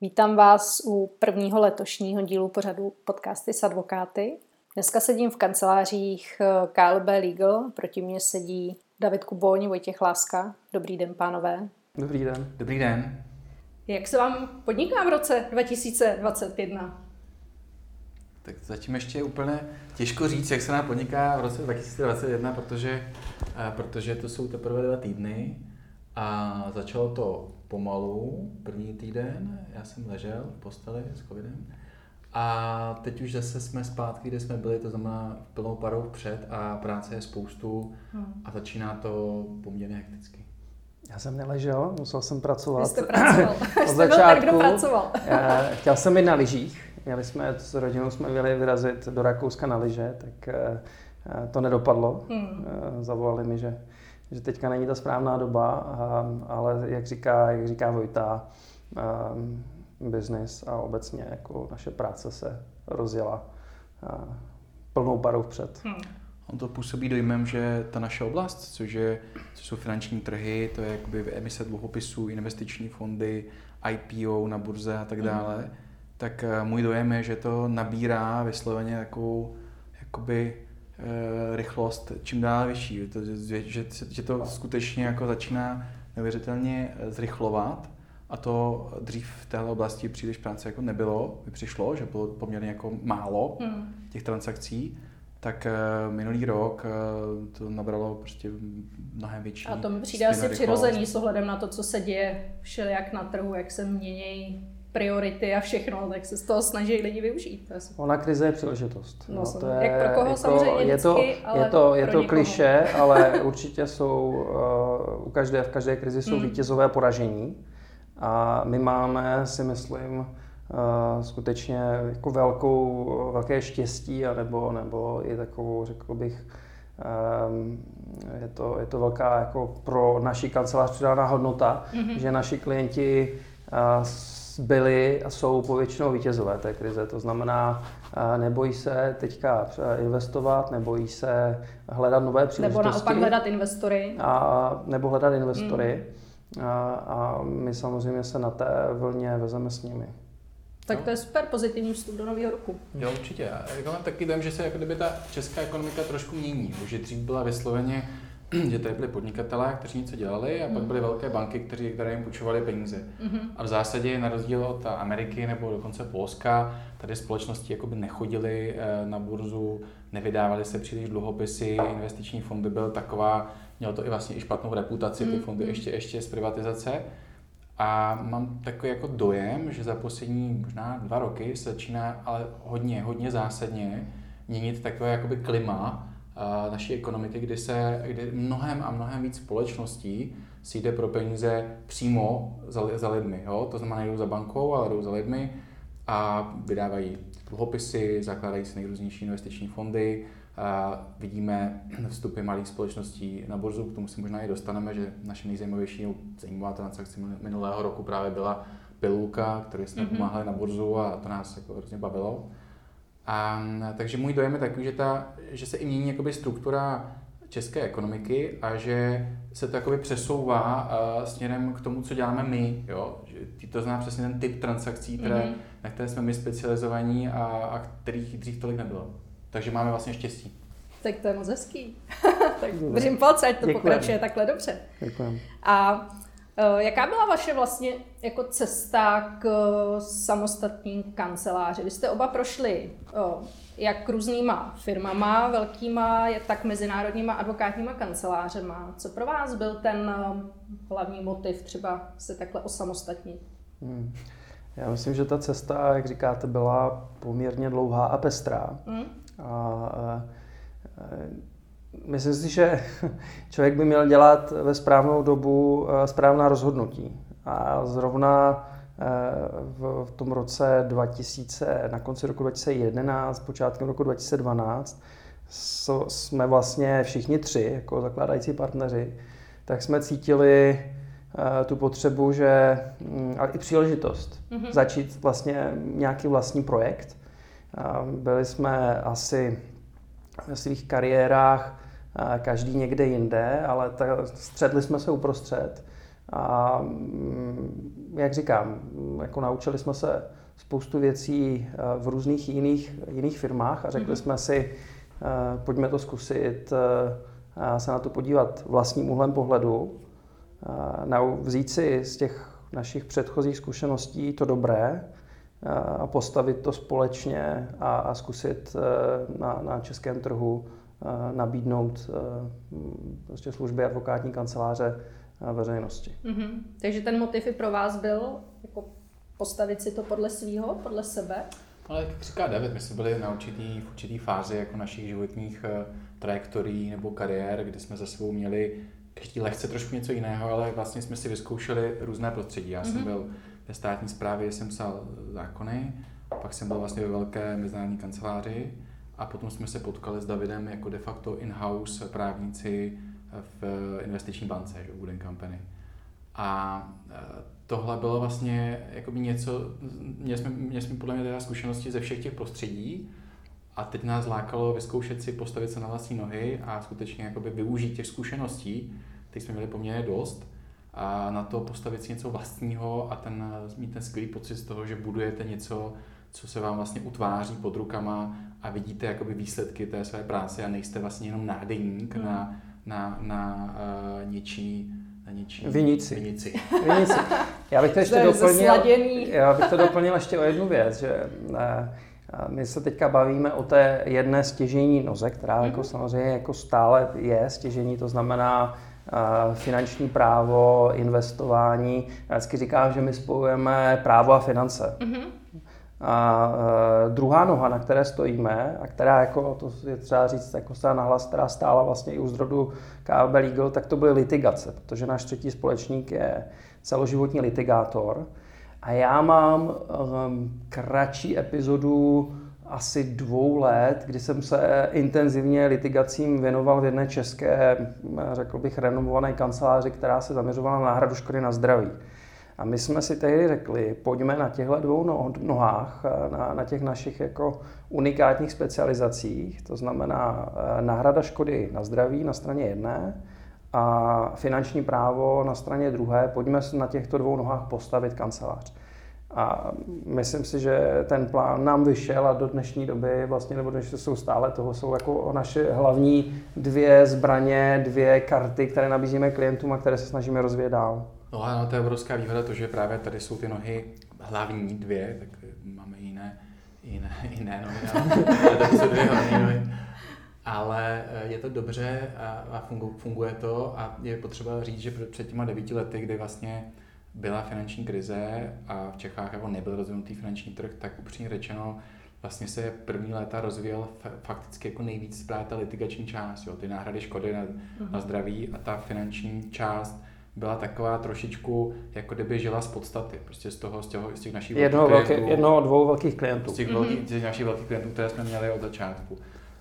Vítám vás u prvního letošního dílu pořadu podcasty s advokáty. Dneska sedím v kancelářích eh, KLB Legal, proti mně sedí David Kuboň, Vojtěch Láska. Dobrý den, pánové. Dobrý den. Dobrý den. Jak se vám podniká v roce 2021? Tak zatím ještě je úplně těžko říct, jak se nám podniká v roce 2021, protože, eh, protože to jsou teprve dva týdny a začalo to pomalu, první týden, já jsem ležel v posteli s covidem a teď už zase jsme zpátky, kde jsme byli, to znamená plnou parou před a práce je spoustu hmm. a začíná to poměrně hekticky. Já jsem neležel, musel jsem pracovat. Vy jste pracoval. Od začátku. Byl ten, kdo pracoval. chtěl jsem jít na lyžích. Měli jsme, s rodinou jsme měli vyrazit do Rakouska na lyže, tak eh, to nedopadlo. Hmm. Eh, zavolali mi, že že teďka není ta správná doba, ale jak říká, jak říká Vojta, business a obecně jako naše práce se rozjela plnou parou vpřed. Hmm. On to působí dojmem, že ta naše oblast, což, je, což jsou finanční trhy, to je jakoby emise dluhopisů, investiční fondy, IPO na burze a tak hmm. dále, hmm. tak můj dojem je, že to nabírá vysloveně takovou jakoby Eh, rychlost čím dál vyšší, to, že, že, že to skutečně jako začíná neuvěřitelně eh, zrychlovat a to dřív v téhle oblasti příliš práce jako nebylo, by přišlo, že bylo poměrně jako málo hmm. těch transakcí, tak uh, minulý rok uh, to nabralo prostě mnohem větší. A to mi přijde asi přirozený s ohledem na to, co se děje všelijak na trhu, jak se mění priority a všechno, tak se z toho snaží lidi využít. Ona krize je příležitost. No, no, to je, jak pro koho jako, samozřejmě je to, vždycky, ale je to, je to kliše, ale určitě jsou, uh, u každé, v každé krizi jsou hmm. vítězové a poražení. A my máme, si myslím, uh, skutečně jako velkou, velké štěstí, anebo, nebo i takovou, řekl bych, um, je to, je to velká jako pro naši kancelář přidaná hodnota, mm-hmm. že naši klienti uh, byli a jsou povětšinou vítězové té krize. To znamená, nebojí se teďka investovat, nebojí se hledat nové příležitosti. Nebo naopak hledat investory. A, nebo hledat investory. Mm. A, a my samozřejmě se na té vlně vezeme s nimi. Tak to je super pozitivní vstup do nového roku. Jo, určitě. Já mám taky dojem, že se jako kdyby ta česká ekonomika trošku mění. Že dřív byla vysloveně že tady byli podnikatelé, kteří něco dělali a pak mhm. byly velké banky, kteří, které jim půjčovaly peníze. Mm-hmm. A v zásadě na rozdíl od Ameriky nebo dokonce Polska, tady společnosti jakoby nechodily eh, na burzu, nevydávaly se příliš dluhopisy, investiční fondy byl taková, mělo to i vlastně i špatnou reputaci, ty mhm. fondy ještě, ještě z privatizace. A mám takový jako dojem, že za poslední možná dva roky se začíná ale hodně, hodně zásadně měnit takové jakoby klima, naší ekonomiky, kdy se kdy mnohem a mnohem víc společností si jde pro peníze přímo za, za lidmi. Jo? To znamená, jdou za bankou, ale jdou za lidmi a vydávají dluhopisy, zakládají si nejrůznější investiční fondy. A vidíme vstupy malých společností na burzu, k tomu se možná i dostaneme, že naše nejzajímavější zajímavá transakce minulého roku právě byla pilulka, které jsme mm-hmm. pomáhali na burzu a to nás jako hrozně bavilo. A, takže můj dojem je takový, že, ta, že se i mění jakoby struktura české ekonomiky a že se to jakoby přesouvá uh, směrem k tomu, co děláme my. Jo? Že to znamená přesně ten typ transakcí, které, mm-hmm. na které jsme my specializovaní a, a kterých dřív tolik nebylo. Takže máme vlastně štěstí. Tak to je moc hezký. tak držím palce, ať to Děkujeme. pokračuje takhle dobře. Děkujeme. A jaká byla vaše vlastně jako cesta k eh, samostatným kanceláři? Vy jste oba prošli eh, jak různýma firmama, velkýma, tak mezinárodníma advokátníma kancelářema. Co pro vás byl ten hlavní motiv třeba se takhle osamostatnit? Hmm. Já myslím, že ta cesta, jak říkáte, byla poměrně dlouhá a pestrá. Hmm. A, a, Myslím si, že člověk by měl dělat ve správnou dobu eh, správná rozhodnutí. A zrovna eh, v tom roce 2000, na konci roku 2011, počátkem roku 2012, jsme vlastně všichni tři, jako zakládající partneři, tak jsme cítili eh, tu potřebu, že, mm, a i příležitost, mm-hmm. začít vlastně nějaký vlastní projekt. Byli jsme asi ve svých kariérách každý někde jinde, ale ta, středli jsme se uprostřed A jak říkám, jako naučili jsme se spoustu věcí v různých jiných, jiných firmách a řekli mm-hmm. jsme si, pojďme to zkusit se na to podívat vlastním úhlem pohledu, vzít si z těch našich předchozích zkušeností to dobré a postavit to společně a, a zkusit e, na, na českém trhu e, nabídnout e, prostě služby advokátní kanceláře veřejnosti. Mm-hmm. Takže ten motiv i pro vás byl jako postavit si to podle svého, podle sebe? Ale jak říká David, my jsme byli na určitý, v určitý fázi jako našich životních trajektorií nebo kariér, kdy jsme za sebou měli každý lehce trošku něco jiného, ale vlastně jsme si vyzkoušeli různé prostředí. Já mm-hmm. jsem byl ve státní správě, jsem psal zákony, pak jsem byl vlastně ve velké mezinárodní kanceláři a potom jsme se potkali s Davidem jako de facto in-house právníci v investiční bance, že, Wooden Company. A e, tohle bylo vlastně jako něco, měli jsme, měli jsme podle mě teda zkušenosti ze všech těch prostředí a teď nás lákalo vyzkoušet si postavit se na vlastní nohy a skutečně jakoby využít těch zkušeností, které jsme měli poměrně dost, a na to postavit si něco vlastního a ten, mít ten skvělý pocit z toho, že budujete něco, co se vám vlastně utváří pod rukama a vidíte jakoby výsledky té své práce a nejste vlastně jenom nádejník hmm. na, na, na uh, něčí na něčí vinici. vinici. vinici. Já bych to ještě to doplnil, já bych to doplnil ještě o jednu věc, že uh, my se teďka bavíme o té jedné stěžení noze, která jako mhm. samozřejmě jako stále je stěžení, to znamená finanční právo, investování. Já vždycky říkám, že my spojujeme právo a finance. Mm-hmm. A uh, druhá noha, na které stojíme, a která, jako, to je třeba říct, jako stála nahlas, která stála vlastně i u zrodu KLB Legal, tak to byly litigace, protože náš třetí společník je celoživotní litigátor. A já mám um, kratší epizodu asi dvou let, kdy jsem se intenzivně litigacím věnoval v jedné české, řekl bych, renomované kanceláři, která se zaměřovala na náhradu škody na zdraví. A my jsme si tehdy řekli, pojďme na těchto dvou no, nohách, na, na těch našich jako unikátních specializacích, to znamená eh, náhrada škody na zdraví na straně jedné a finanční právo na straně druhé, pojďme na těchto dvou nohách postavit kancelář. A myslím si, že ten plán nám vyšel a do dnešní doby, vlastně, nebo dnes jsou stále toho, jsou jako naše hlavní dvě zbraně, dvě karty, které nabízíme klientům a které se snažíme rozvíjet dál. No a to je obrovská výhoda to, že právě tady jsou ty nohy hlavní dvě, tak máme jiné, jiné, jiné nohy, ale tady jsou dvě hlavní nohy. Ale eh, je to dobře a funguje to a je potřeba říct, že před těma devíti lety, kdy vlastně byla finanční krize a v Čechách jako nebyl rozvinutý finanční trh, tak upřímně řečeno, vlastně se první léta rozvíjel fakticky jako nejvíc právě ta litigační část, jo, ty náhrady škody na, uh-huh. na zdraví a ta finanční část byla taková trošičku, jako kdyby žila z podstaty, prostě z toho, z, toho, z těch našich jednoho velkých klientů. Jednoho, dvou velkých klientů. Z těch, mm-hmm. velkých, z těch našich velkých klientů, které jsme měli od začátku.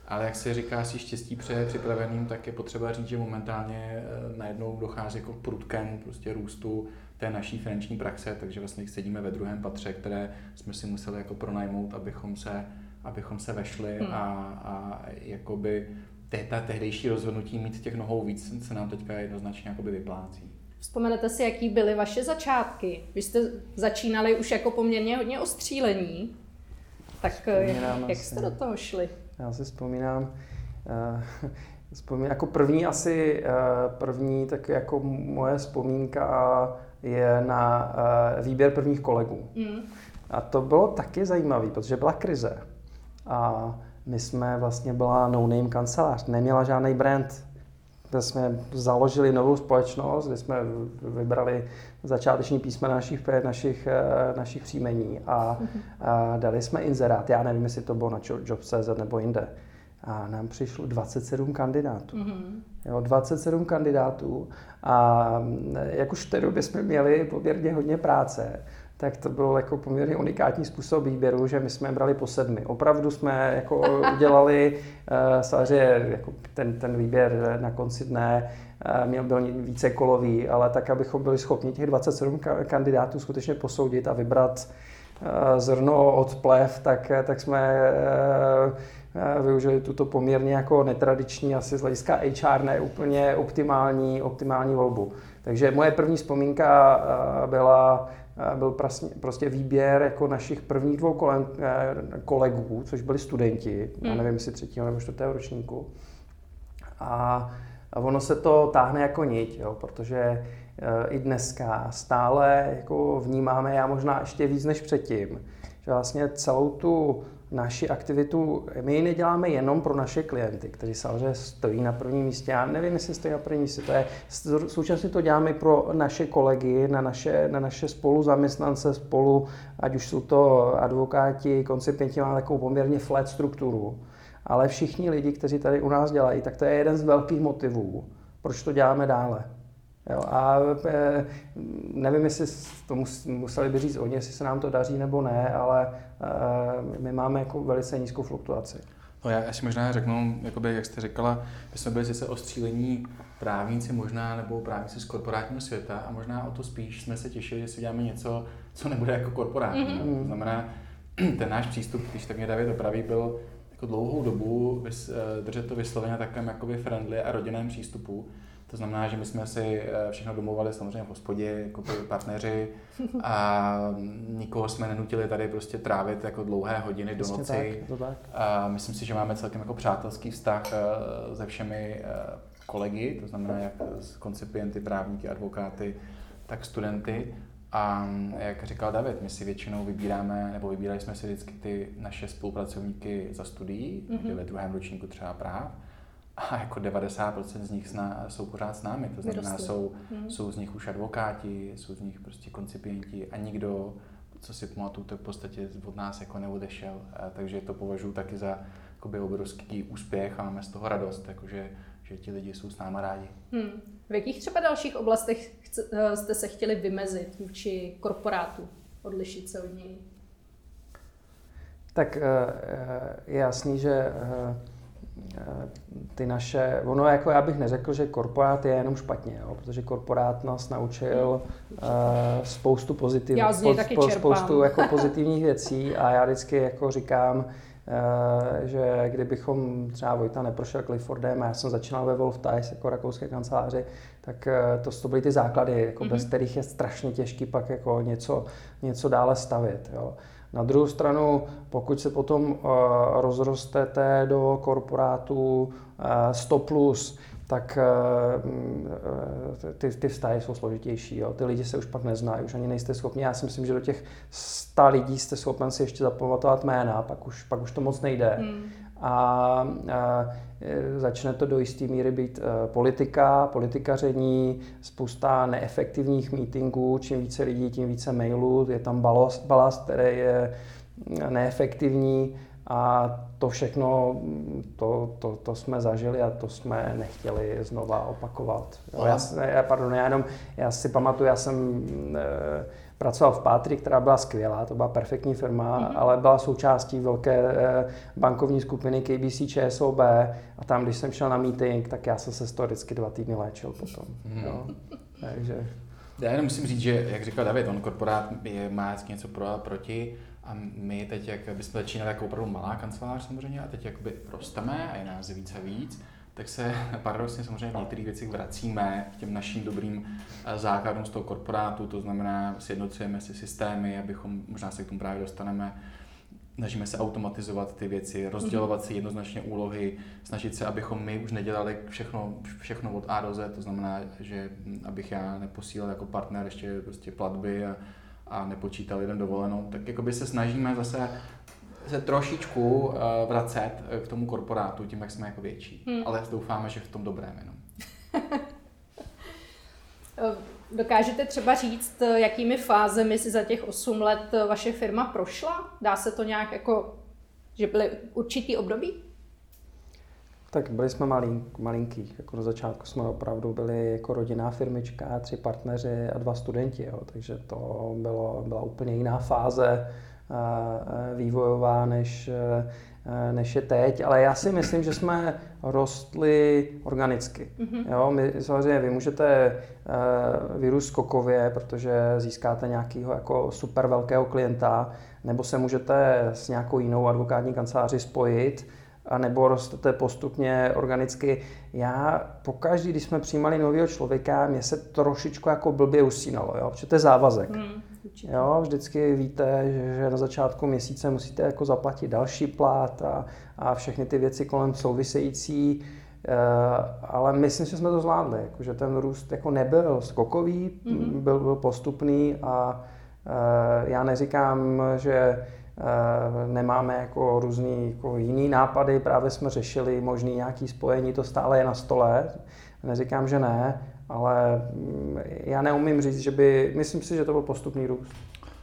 Ale jak se říká si štěstí pře připraveným, tak je potřeba říct, že momentálně eh, najednou dochází jako k prudkému prostě růstu té naší finanční praxe, takže vlastně sedíme ve druhém patře, které jsme si museli jako pronajmout, abychom se, abychom se vešli hmm. a, a jakoby te, ta tehdejší rozhodnutí mít těch nohou víc se nám teďka jednoznačně jakoby vyplácí. Vzpomenete si, jaký byly vaše začátky? Vy jste začínali už jako poměrně hodně ostřílení. Tak eh, vzpomínám jak, jak jste do toho šli? Já si vzpomínám, uh, vzpomínám jako první asi, uh, první tak jako moje vzpomínka je na uh, výběr prvních kolegů. Mm. A to bylo taky zajímavé, protože byla krize. A my jsme vlastně byla no-name kancelář, neměla žádný brand. Kde jsme založili novou společnost, kde jsme vybrali začáteční písmena našich, našich, eh, našich příjmení a, mm-hmm. a dali jsme inzerát. Já nevím, jestli to bylo na Jobs.cz nebo jinde a nám přišlo 27 kandidátů. Mm-hmm. Jo, 27 kandidátů a jak už v té době jsme měli poměrně hodně práce, tak to byl jako poměrně unikátní způsob výběru, že my jsme brali po sedmi. Opravdu jsme jako udělali uh, samozřejmě jako ten, ten výběr na konci dne uh, měl byl více kolový, ale tak, abychom byli schopni těch 27 kandidátů skutečně posoudit a vybrat zrno od plev, tak, tak jsme využili tuto poměrně jako netradiční, asi z hlediska HR ne úplně optimální, optimální volbu. Takže moje první vzpomínka byla byl prostě výběr jako našich prvních dvou kolegů, což byli studenti, hmm. já nevím, jestli třetího nebo čtvrtého ročníku. A ono se to táhne jako niť, jo, protože eh, i dneska stále jako vnímáme, já možná ještě víc než předtím, že vlastně celou tu naši aktivitu, my ji neděláme jenom pro naše klienty, kteří samozřejmě stojí na prvním místě. Já nevím, jestli stojí na prvním místě. To je, současně to děláme pro naše kolegy, na naše, na naše spoluzaměstnance, spolu, ať už jsou to advokáti, koncipienti, máme takovou poměrně flat strukturu ale všichni lidi, kteří tady u nás dělají, tak to je jeden z velkých motivů, proč to děláme dále. Jo, a e, nevím, jestli to museli by říct oni, jestli se nám to daří nebo ne, ale e, my máme jako velice nízkou fluktuaci. No já, já si možná řeknu, jakoby, jak jste říkala, my jsme byli sice ostřílení právníci možná, nebo právníci z korporátního světa a možná o to spíš jsme se těšili, že si děláme něco, co nebude jako korporátní. Mm-hmm. To znamená, ten náš přístup, když tak mě David opraví, byl jako dlouhou dobu vys, eh, držet to vysloveně takovém jakoby friendly a rodinném přístupu. To znamená, že my jsme si eh, všechno domluvali samozřejmě v hospodě, jako partneři a nikoho jsme nenutili tady prostě trávit jako dlouhé hodiny do noci. Tak, tak. A myslím si, že máme celkem jako přátelský vztah eh, se všemi kolegy, to znamená jak s koncipienty, právníky, advokáty, tak studenty. A jak říkal David, my si většinou vybíráme, nebo vybírali jsme si vždycky ty naše spolupracovníky za studií, mm-hmm. ve druhém ročníku třeba práv. A jako 90% z nich zna, jsou pořád s námi, to znamená, jsou, mm-hmm. jsou z nich už advokáti, jsou z nich prostě koncipienti a nikdo, co si pamatuju, tak v podstatě od nás jako neodešel. A takže to považuji taky za jakoby obrovský úspěch a máme z toho radost, jakože, že ti lidi jsou s náma rádi. Hmm. V jakých třeba dalších oblastech eh, jste se chtěli vymezit vůči korporátu, odlišit se od něj? Tak eh, eh, je jasný, že ty naše, ono jako já bych neřekl, že korporát je jenom špatně, jo, protože korporát nás naučil uh, spoustu pozitiv, po, spoustu jako pozitivních věcí a já vždycky jako říkám, Eh, že kdybychom třeba Vojta neprošel Cliffordem a já jsem začínal ve Wolf Ties jako rakouské kanceláři, tak eh, to, to byly ty základy, jako mm-hmm. bez mhm. kterých je strašně těžký pak jako něco, něco dále stavět. Jo. Na druhou stranu, pokud se potom uh, rozrostete do korporátu uh, 100+, plus, tak uh, ty, ty vztahy jsou složitější. Jo. Ty lidi se už pak neznají, už ani nejste schopni. Já si myslím, že do těch 100 lidí jste schopen si ještě zapamatovat jména, pak už, pak už to moc nejde. Hmm. A, a začne to do jisté míry být uh, politika, politikaření, spousta neefektivních meetingů, čím více lidí, tím více mailů, je tam balast, balast který je neefektivní a to všechno, to, to, to jsme zažili a to jsme nechtěli znova opakovat. Jo, já, já, pardon, já jenom, já si pamatuju, já jsem e, pracoval v Pátri, která byla skvělá, to byla perfektní firma, mm-hmm. ale byla součástí velké e, bankovní skupiny KBC ČSOB a tam, když jsem šel na meeting, tak já jsem se z toho vždycky dva týdny léčil potom. Mm-hmm. Jo. Takže... Já jenom musím říct, že, jak říkal David, on korporát je, má něco pro a proti, a my teď, jak bychom začínali jako opravdu malá kancelář samozřejmě a teď jakoby rosteme a je nás víc a víc, tak se paradoxně samozřejmě v některých věcech vracíme k těm našim dobrým eh, základům z toho korporátu, to znamená sjednocujeme si systémy, abychom, možná se k tomu právě dostaneme, snažíme se automatizovat ty věci, rozdělovat si jednoznačně úlohy, snažit se, abychom my už nedělali všechno, všechno od A do Z, to znamená, že hm, abych já neposílal jako partner ještě prostě platby a, a nepočítal jeden dovolenou, tak jakoby se snažíme zase se trošičku uh, vracet eh, k tomu korporátu, tím, jak jsme jako větší. Hmm. Ale doufáme, že v tom dobrém jenom. Eh, dokážete třeba říct, jakými fázemi si za těch 8 let vaše firma prošla? Dá se to nějak jako, že byly určitý období? Tak byli jsme malí, malinký. Jako na začátku jsme opravdu byli jako rodinná firmička, tři partneři a dva studenti. Jo. Takže to bylo, byla úplně jiná fáze vývojová než, než je teď. Ale já si myslím, že jsme rostli organicky. Mm-hmm. Jo, my, samozřejmě vy můžete vyrůst skokově, protože získáte nějakého jako super velkého klienta, nebo se můžete s nějakou jinou advokátní kanceláři spojit a nebo rostete postupně organicky. Já pokaždý, když jsme přijímali nového člověka, mě se trošičku jako blbě usínalo, jo? protože to je závazek. Hmm, jo? Vždycky víte, že na začátku měsíce musíte jako zaplatit další plát a, a všechny ty věci kolem související. Uh, ale myslím, že jsme to zvládli, jako, že ten růst jako nebyl skokový, mm-hmm. byl, byl postupný a uh, já neříkám, že uh, nemáme jako různý jako jiný nápady, právě jsme řešili možný nějaký spojení, to stále je na stole, neříkám, že ne, ale mm, já neumím říct, že by, myslím si, že to byl postupný růst.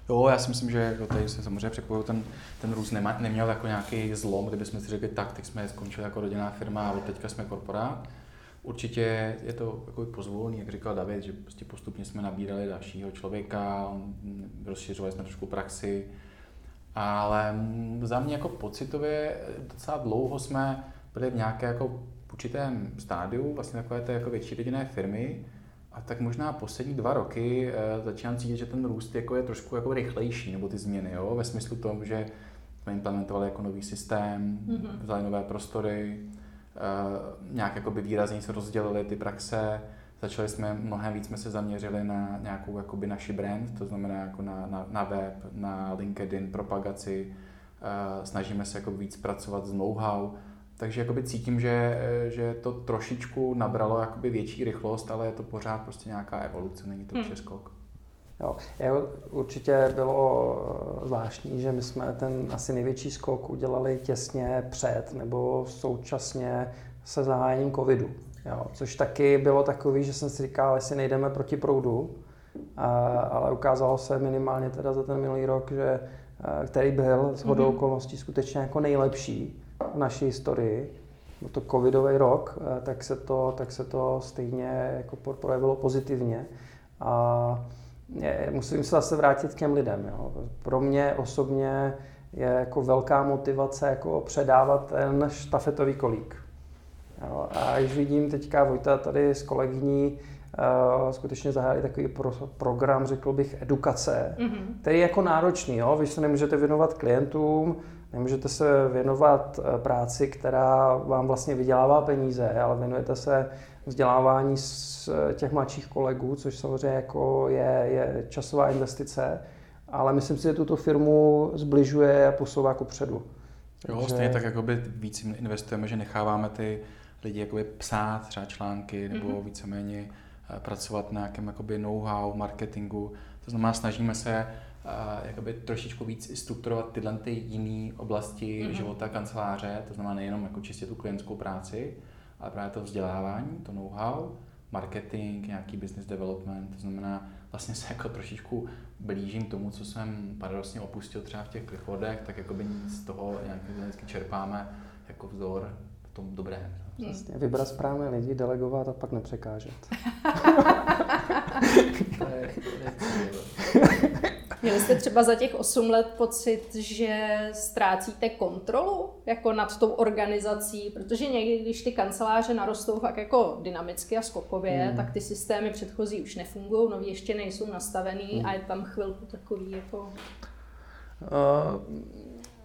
Jo, já si myslím, že jako tady se samozřejmě překvapuju, ten, ten růst nema, neměl jako nějaký zlom, kdyby jsme si řekli, tak, teď jsme skončili jako rodinná firma a teďka jsme korporát. Určitě je to jako pozvolný, jak říkal David, že prostě postupně jsme nabírali dalšího člověka, rozšiřovali jsme trošku praxi, ale za mě jako pocitově docela dlouho jsme byli v nějaké jako určitém stádiu, vlastně takové té jako větší rodinné firmy, a tak možná poslední dva roky uh, začínám cítit, že ten růst jako je trošku jako rychlejší, nebo ty změny, jo? ve smyslu tom, že jsme implementovali jako nový systém, mm-hmm. vzali nové prostory, uh, nějak jako by výrazně se rozdělili ty praxe, začali jsme, mnohem víc jsme se zaměřili na nějakou jakoby naši brand, to znamená jako na, na, na web, na LinkedIn, propagaci, uh, snažíme se jako víc pracovat s know-how, takže jakoby cítím, že, že to trošičku nabralo jakoby větší rychlost, ale je to pořád prostě nějaká evoluce, není to hmm. přeskok. Jo, určitě bylo zvláštní, že my jsme ten asi největší skok udělali těsně před nebo současně se zahájením covidu. Jo, což taky bylo takový, že jsem si říkal, jestli nejdeme proti proudu, a, ale ukázalo se minimálně teda za ten minulý rok, že který byl s hodou mm-hmm. okolností skutečně jako nejlepší naší historii, byl to covidový rok, eh, tak se to, tak se to stejně jako projevilo pozitivně. A musím se zase vrátit k těm lidem. Jo. Pro mě osobně je jako velká motivace jako předávat ten štafetový kolík. Jo. A když vidím teďka Vojta tady s kolegyní, uh, skutečně zahájili takový pro, program, řekl bych, edukace, mm-hmm. který je jako náročný. Jo? Vy se nemůžete věnovat klientům, Nemůžete se věnovat eh, práci, která vám vlastně vydělává peníze, ale věnujete se vzdělávání z eh, těch mladších kolegů, což samozřejmě jako je, je časová investice, ale myslím si, že tuto firmu zbližuje a posouvá jako předu. Jo, Takže... stejně tak jakoby víc investujeme, že necháváme ty lidi jakoby psát třeba články nebo mm-hmm. víceméně eh, pracovat na nějakém jakoby know-how, marketingu. To znamená, snažíme se jakoby trošičku víc strukturovat tyhle ty jiné oblasti mm-hmm. života kanceláře, to znamená nejenom jako čistě tu klientskou práci, ale právě to vzdělávání, to know-how, marketing, nějaký business development, to znamená vlastně se jako trošičku blížím tomu, co jsem paradoxně opustil třeba v těch cliffordech, tak jako by z toho nějak vždycky čerpáme jako vzor v tom dobrém. Vlastně vybrat správné lidi, delegovat a pak nepřekážet. to je, to je Měli jste třeba za těch 8 let pocit, že ztrácíte kontrolu jako nad tou organizací, protože někdy, když ty kanceláře narostou fakt jako dynamicky a skokově, hmm. tak ty systémy předchozí už nefungují, nový ještě nejsou nastavený hmm. a je tam chvilku takový jako... Uh,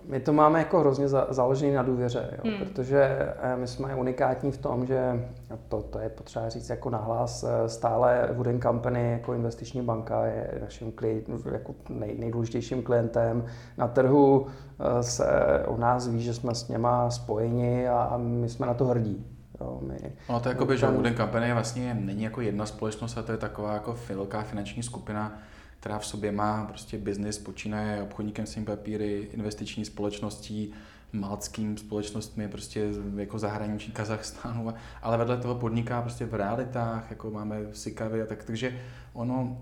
my to máme jako hrozně založený na důvěře, jo, hmm. protože eh, my jsme unikátní v tom, že to, to je potřeba říct jako nahlas, eh, stále Wooden Company jako investiční banka je naším klient, jako nej, nejdůležitějším klientem na trhu, eh, se o nás ví, že jsme s něma spojeni a my jsme na to hrdí. Jo, my, no to je jako by, že Wooden Company vlastně není jako jedna společnost, a to je taková jako velká finanční skupina, která v sobě má prostě biznis, počínaje obchodníkem s papíry, investiční společností, malckým společnostmi, prostě jako zahraničí Kazachstánu, ale vedle toho podniká prostě v realitách, jako máme Sikavy a tak, takže ono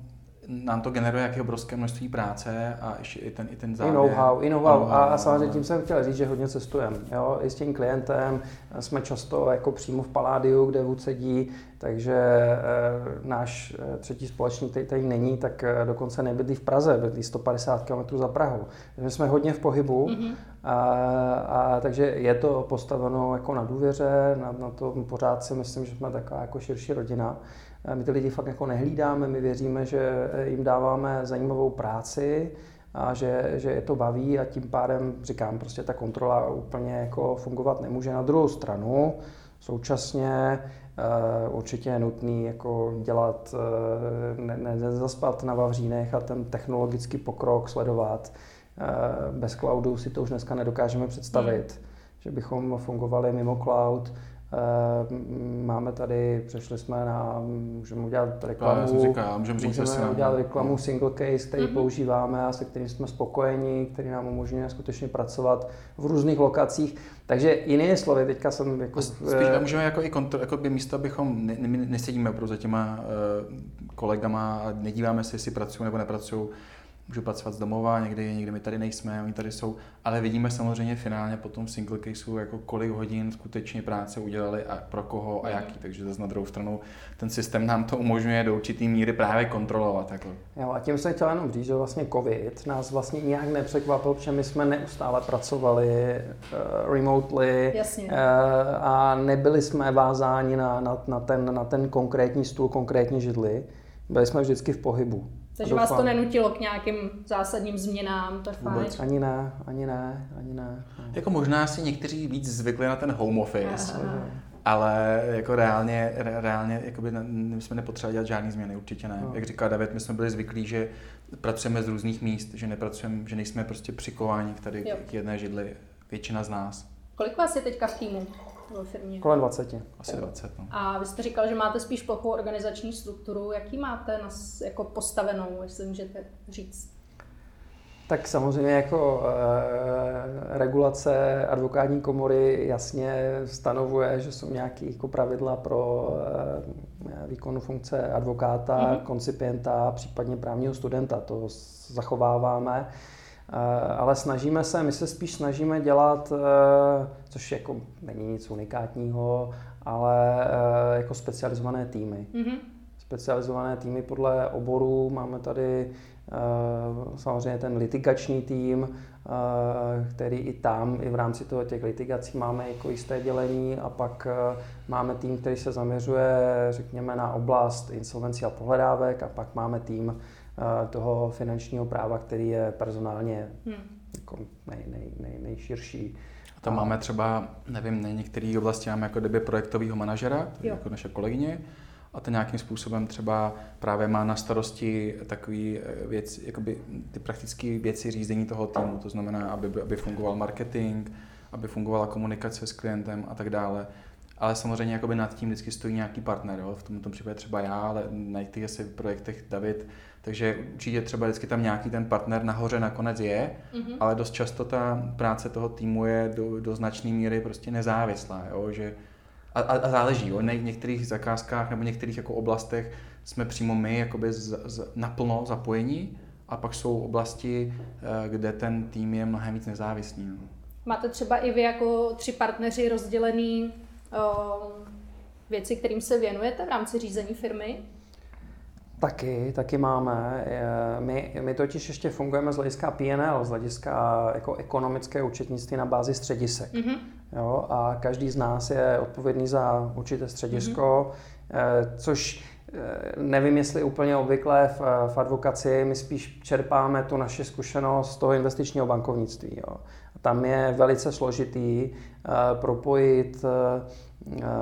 nám to generuje jaké obrovské množství práce a ještě i ten, i ten závěr. I know-how, i know-how. A, a samozřejmě tím jsem chtěl říct, že hodně cestujeme. Jo? I s tím klientem jsme často jako přímo v Paládiu, kde Vůd sedí, takže e, náš e, třetí společník, který tady není, tak e, dokonce nebydlí v Praze, bydlí 150 km za Prahou. Takže jsme hodně v pohybu, mm-hmm. a, a, takže je to postaveno jako na důvěře, na, na to pořád si myslím, že jsme taková jako širší rodina. My ty lidi fakt jako nehlídáme, my věříme, že jim dáváme zajímavou práci a že, že je to baví a tím pádem, říkám, prostě ta kontrola úplně jako fungovat nemůže. Na druhou stranu, současně Uh, určitě je nutný jako dělat, uh, ne, ne, nezaspat na Vavřínech a ten technologický pokrok sledovat. Uh, bez cloudu si to už dneska nedokážeme představit, hmm. že bychom fungovali mimo cloud. Eh, máme tady, přešli jsme na, můžeme udělat reklamu, no, říká, můžeme, říct, můžeme udělat reklamu single case, který mm-hmm. používáme a se kterým jsme spokojeni, který nám umožňuje skutečně pracovat v různých lokacích. Takže jiné slovy, teďka jsem jako... Spíš můžeme jako i kontro, jako by místo, abychom ne, ne, nesedíme opravdu za těma uh, kolegama a nedíváme se, jestli pracují nebo nepracují, můžu pracovat z domova, někdy, někdy my tady nejsme, oni tady jsou, ale vidíme samozřejmě finálně potom v single caseu, jako kolik hodin skutečně práce udělali a pro koho a jaký, takže zase na druhou stranu ten systém nám to umožňuje do určitý míry právě kontrolovat. Jako. Jo, a tím jsem chtěl jenom říct, že vlastně covid nás vlastně nějak nepřekvapil, protože my jsme neustále pracovali uh, remotely Jasně. Uh, a nebyli jsme vázáni na, na, na, ten, na ten konkrétní stůl, konkrétní židli. Byli jsme vždycky v pohybu. Takže vás to nenutilo k nějakým zásadním změnám, to je fajn. Vůbec ani ne, ani ne, ani ne. No. Jako možná si někteří víc zvykli na ten home office, Aha. ale jako reálně, re, reálně jakoby my jsme nepotřebovali dělat žádný změny, určitě ne. No. Jak říká David, my jsme byli zvyklí, že pracujeme z různých míst, že nepracujeme, že nejsme prostě přikováni k tady jo. k jedné židli, většina z nás. Kolik vás je teďka v týmu? Ve firmě? Kolem 20. Asi 20. No. A vy jste říkal, že máte spíš plochou organizační strukturu. Jaký máte nas, jako postavenou, jestli můžete říct? Tak samozřejmě jako e, regulace advokátní komory jasně stanovuje, že jsou nějaké jako pravidla pro e, výkonu funkce advokáta, mm-hmm. koncipienta, případně právního studenta. To zachováváme. Eh, ale snažíme se, my se spíš snažíme dělat, eh, což jako není nic unikátního, ale eh, jako specializované týmy. Mm-hmm. Specializované týmy podle oboru. Máme tady samozřejmě ten litigační tým, který i tam, i v rámci toho těch litigací máme jako jisté dělení a pak máme tým, který se zaměřuje, řekněme, na oblast insolvencí a pohledávek a pak máme tým, toho finančního práva, který je personálně hmm. jako nej, nej, nej, nejširší. A tam a... máme třeba, nevím, na některé oblasti máme jako kdyby projektového manažera, jako naše kolegyně, a ten nějakým způsobem třeba právě má na starosti takový eh, věc, jakoby ty praktické věci řízení toho týmu, to znamená, aby, aby fungoval marketing, aby fungovala komunikace s klientem a tak dále. Ale samozřejmě jakoby nad tím vždycky stojí nějaký partner, jo? v tomto případě třeba já, ale na těch asi projektech David, takže určitě třeba vždycky tam nějaký ten partner nahoře nakonec je, mm-hmm. ale dost často ta práce toho týmu je do, do značné míry prostě nezávislá, jo? že a, a, a záleží, jo? v některých zakázkách nebo některých jako oblastech jsme přímo my jakoby z, z, naplno zapojení a pak jsou oblasti, eh, kde ten tým je mnohem víc nezávislý. No. Máte třeba i vy jako tři partneři rozdělený uh, věci, kterým se věnujete v rámci řízení firmy? Taky, taky máme. My, my totiž ještě fungujeme z hlediska PNL, z hlediska jako ekonomické účetnictví na bázi středisek. Mm-hmm. Jo, a každý z nás je odpovědný za určité středisko, mm-hmm. což eh, nevím, jestli úplně obvyklé v, v advokaci, my spíš čerpáme tu naši zkušenost z toho investičního bankovnictví. Jo. Tam je velice složitý uh, propojit Eh,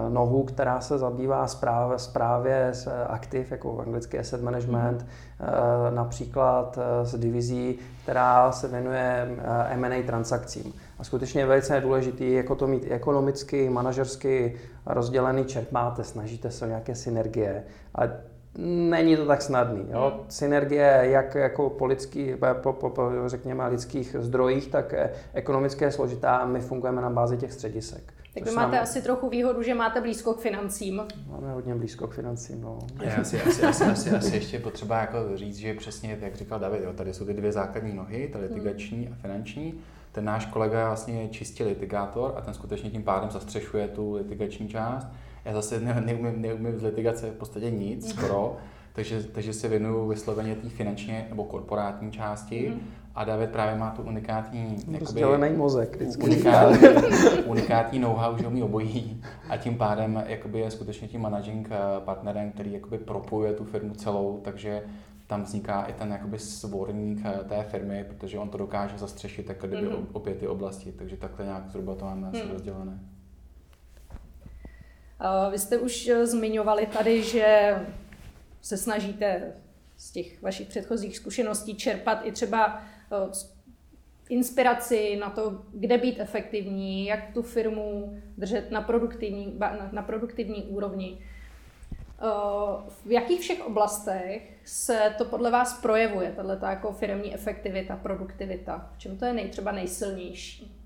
nohu, která se zabývá zprávě, zprávě z aktiv, jako anglický asset management, mm. například eh, z divizí, která se věnuje M&A transakcím. A skutečně je velice důležité jako to mít ekonomicky, manažersky rozdělený čert máte, snažíte se o nějaké synergie, ale není to tak snadný. Jo? Hmm. Synergie jak jako po, lidský, po, po, po, řekněme, lidských zdrojích, tak ekonomické složitá a my fungujeme na bázi těch středisek. Tak vy máte nám... asi trochu výhodu, že máte blízko k financím. Máme hodně blízko k financím, no. Je asi, asi, asi, asi, asi ještě potřeba jako říct, že přesně, jak říkal David, jo, tady jsou ty dvě základní nohy, ta litigační a finanční. Ten náš kolega vlastně je čistě litigátor a ten skutečně tím pádem zastřešuje tu litigační část. Já zase ne, neumím, neumím z litigace v podstatě nic, skoro, takže, takže se věnuju vysloveně té finančně nebo korporátní části. Mm. A David právě má tu unikátní... Jakoby, mozek vždycky. Unikátní, unikátní know-how, že umí obojí. A tím pádem jakoby je skutečně tím managing eh, partnerem, který jakoby propojuje tu firmu celou, takže tam vzniká i ten jakoby svorník eh, té firmy, protože on to dokáže zastřešit jako kdyby mm-hmm. opět ty oblasti, takže takhle nějak zhruba to máme mm. rozdělené. Vy jste už eh, zmiňovali tady, že se snažíte z těch vašich předchozích zkušeností čerpat i třeba eh, inspiraci na to, kde být efektivní, jak tu firmu držet na produktivní, na produktivní úrovni. V jakých všech oblastech se to podle vás projevuje, tato jako firmní efektivita, produktivita? V čem to je nej, třeba nejsilnější?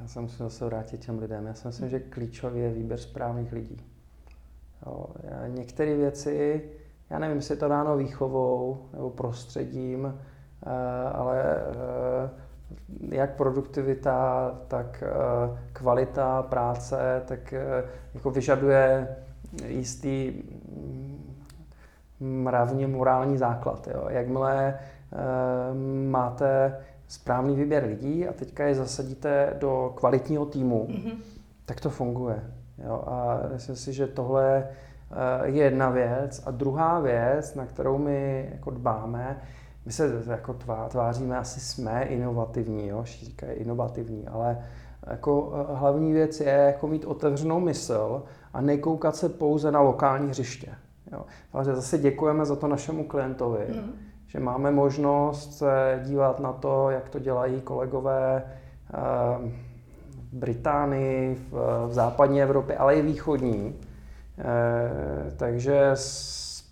Já se zase vrátit těm lidem. Já si myslím, že klíčový je výběr správných lidí. Některé věci, já nevím, jestli je to dáno výchovou nebo prostředím, eh, ale eh, jak produktivita, tak eh, kvalita práce, tak jako vyžaduje jistý mravně morální základ. Jo. Jakmile máte správný výběr lidí a teďka je zasadíte do kvalitního týmu, mm-hmm. tak to funguje. Jo. A myslím si, že tohle eh, je jedna věc. A druhá věc, na kterou my jako dbáme, my se jako tváříme, asi jsme inovativní, jo, říkají inovativní, ale jako eh, hlavní věc je jako mít otevřenou mysl a nekoukat se pouze na lokální hřiště. Jo. Takže zase děkujeme za to našemu klientovi, mm. že máme možnost se dívat na to, jak to dělají kolegové eh, v Británii, v, v západní Evropě, ale i východní. Eh, takže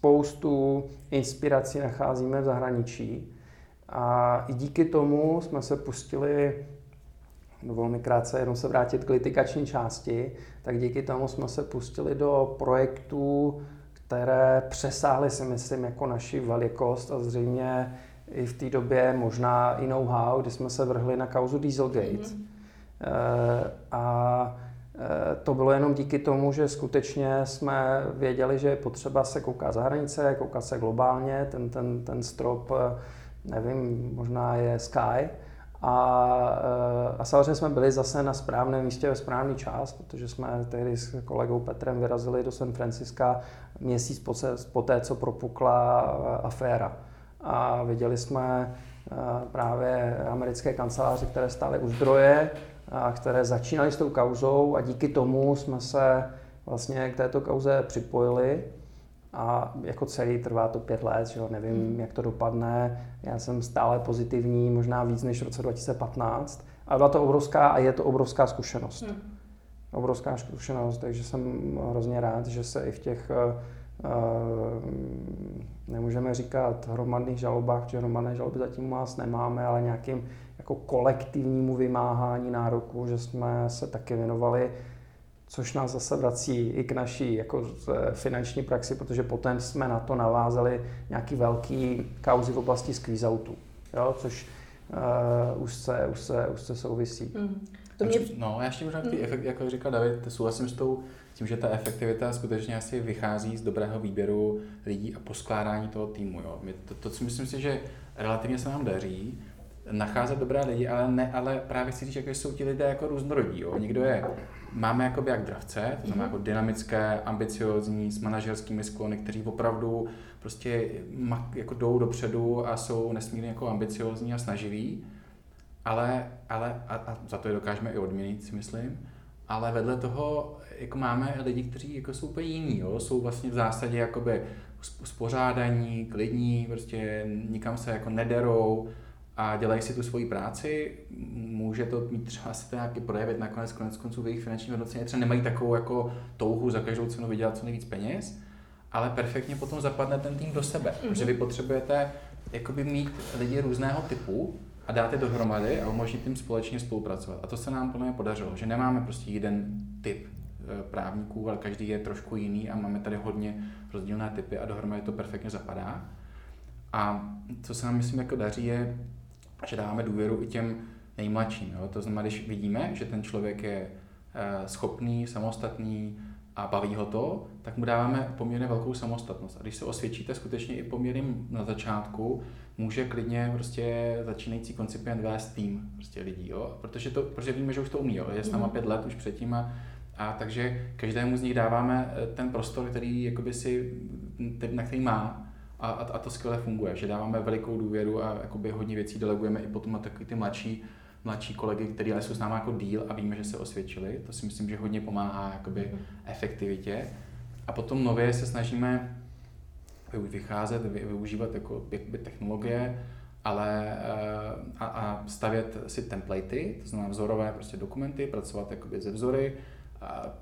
spoustu inspirací nacházíme v zahraničí. A i díky tomu jsme se pustili Dovol mi krátce jenom se vrátit k litigační části, tak díky tomu jsme se pustili do projektů, které přesáhly si myslím jako naši velikost a zřejmě i v té době možná i know-how, kdy jsme se vrhli na kauzu Dieselgate. Mm-hmm. A eh, to bylo jenom díky tomu, že skutečně jsme věděli, že je potřeba se koukat za hranice, koukat se globálně, ten, ten, ten strop, eh, nevím, možná je sky, a, eh, a samozřejmě jsme byli zase na správném místě ve správný čas, protože jsme tehdy s kolegou Petrem vyrazili do San Franciska měsíc po té, co propukla eh, aféra. A viděli jsme eh, právě americké kanceláře, které stály u zdroje, které začínaly s tou kauzou a díky tomu jsme se vlastně k této kauze připojili a jako celý trvá to pět let, že jo, nevím, hmm. jak to dopadne. Já jsem stále pozitivní, možná víc než v roce 2015. A byla to obrovská a je to obrovská zkušenost. Hmm. Obrovská zkušenost, takže jsem hrozně rád, že se i v těch nemůžeme říkat hromadných žalobách, že hromadné žaloby zatím u nás nemáme, ale nějakým jako kolektivnímu vymáhání nároku, že jsme se taky věnovali což nás zase vrací i k naší jako finanční praxi, protože potom jsme na to navázali nějaký velký kauzy v oblasti squeeze-outu, jo, což uh, už, se, už, se, už se souvisí. Mm. To mě... No, já ještě možná mm. efekt, jako říkal David, souhlasím s tou, tím, že ta efektivita skutečně asi vychází z dobrého výběru lidí a poskládání toho týmu. Jo. My to, to, co myslím si, že relativně se nám daří, nacházet dobré lidi, ale ne, ale právě chci říct, že jsou ti lidé jako různorodí. Jo. Někdo je máme jakoby jak dravce, to znamená mhm. jako dynamické, ambiciozní, s manažerskými sklony, kteří opravdu prostě jako jdou dopředu a jsou nesmírně jako ambiciozní a snaživí, ale, ale a, a za to je dokážeme i odměnit, si myslím, ale vedle toho jako máme lidi, kteří jako jsou úplně jiní, jo? jsou vlastně v zásadě jakoby spořádaní, klidní, prostě nikam se jako nederou, a dělají si tu svoji práci, může to mít třeba se to nějaký projevit nakonec konec konců v jejich finančním hodnocení, třeba nemají takovou jako touhu za každou cenu vydělat co nejvíc peněz, ale perfektně potom zapadne ten tým do sebe, mm-hmm. protože vy potřebujete jakoby mít lidi různého typu a dát je dohromady a umožnit jim společně spolupracovat. A to se nám plně podařilo, že nemáme prostě jeden typ právníků, ale každý je trošku jiný a máme tady hodně rozdílné typy a dohromady to perfektně zapadá. A co se nám, myslím, jako daří, je že dáváme důvěru i těm nejmladším. Jo? To znamená, když vidíme, že ten člověk je eh, schopný, samostatný a baví ho to, tak mu dáváme poměrně velkou samostatnost. A když se osvědčíte skutečně i poměrně na začátku, může klidně prostě začínající koncipient vést tým prostě lidí, jo? Protože, to, protože víme, že už to umí, jo? je s náma mhm. pět let už předtím a, a takže každému z nich dáváme eh, ten prostor, který jakoby si, na který má a, a, a to skvěle funguje, že dáváme velikou důvěru a jakoby hodně věcí delegujeme i potom na takový ty mladší, mladší kolegy, kteří ale jsou s námi jako díl a víme, že se osvědčili. To si myslím, že hodně pomáhá jakoby mm. efektivitě. A potom nově se snažíme vycházet, využívat jako technologie, ale eh, a, a stavět si templatey, to znamená vzorové prostě dokumenty, pracovat jakoby ze vzory,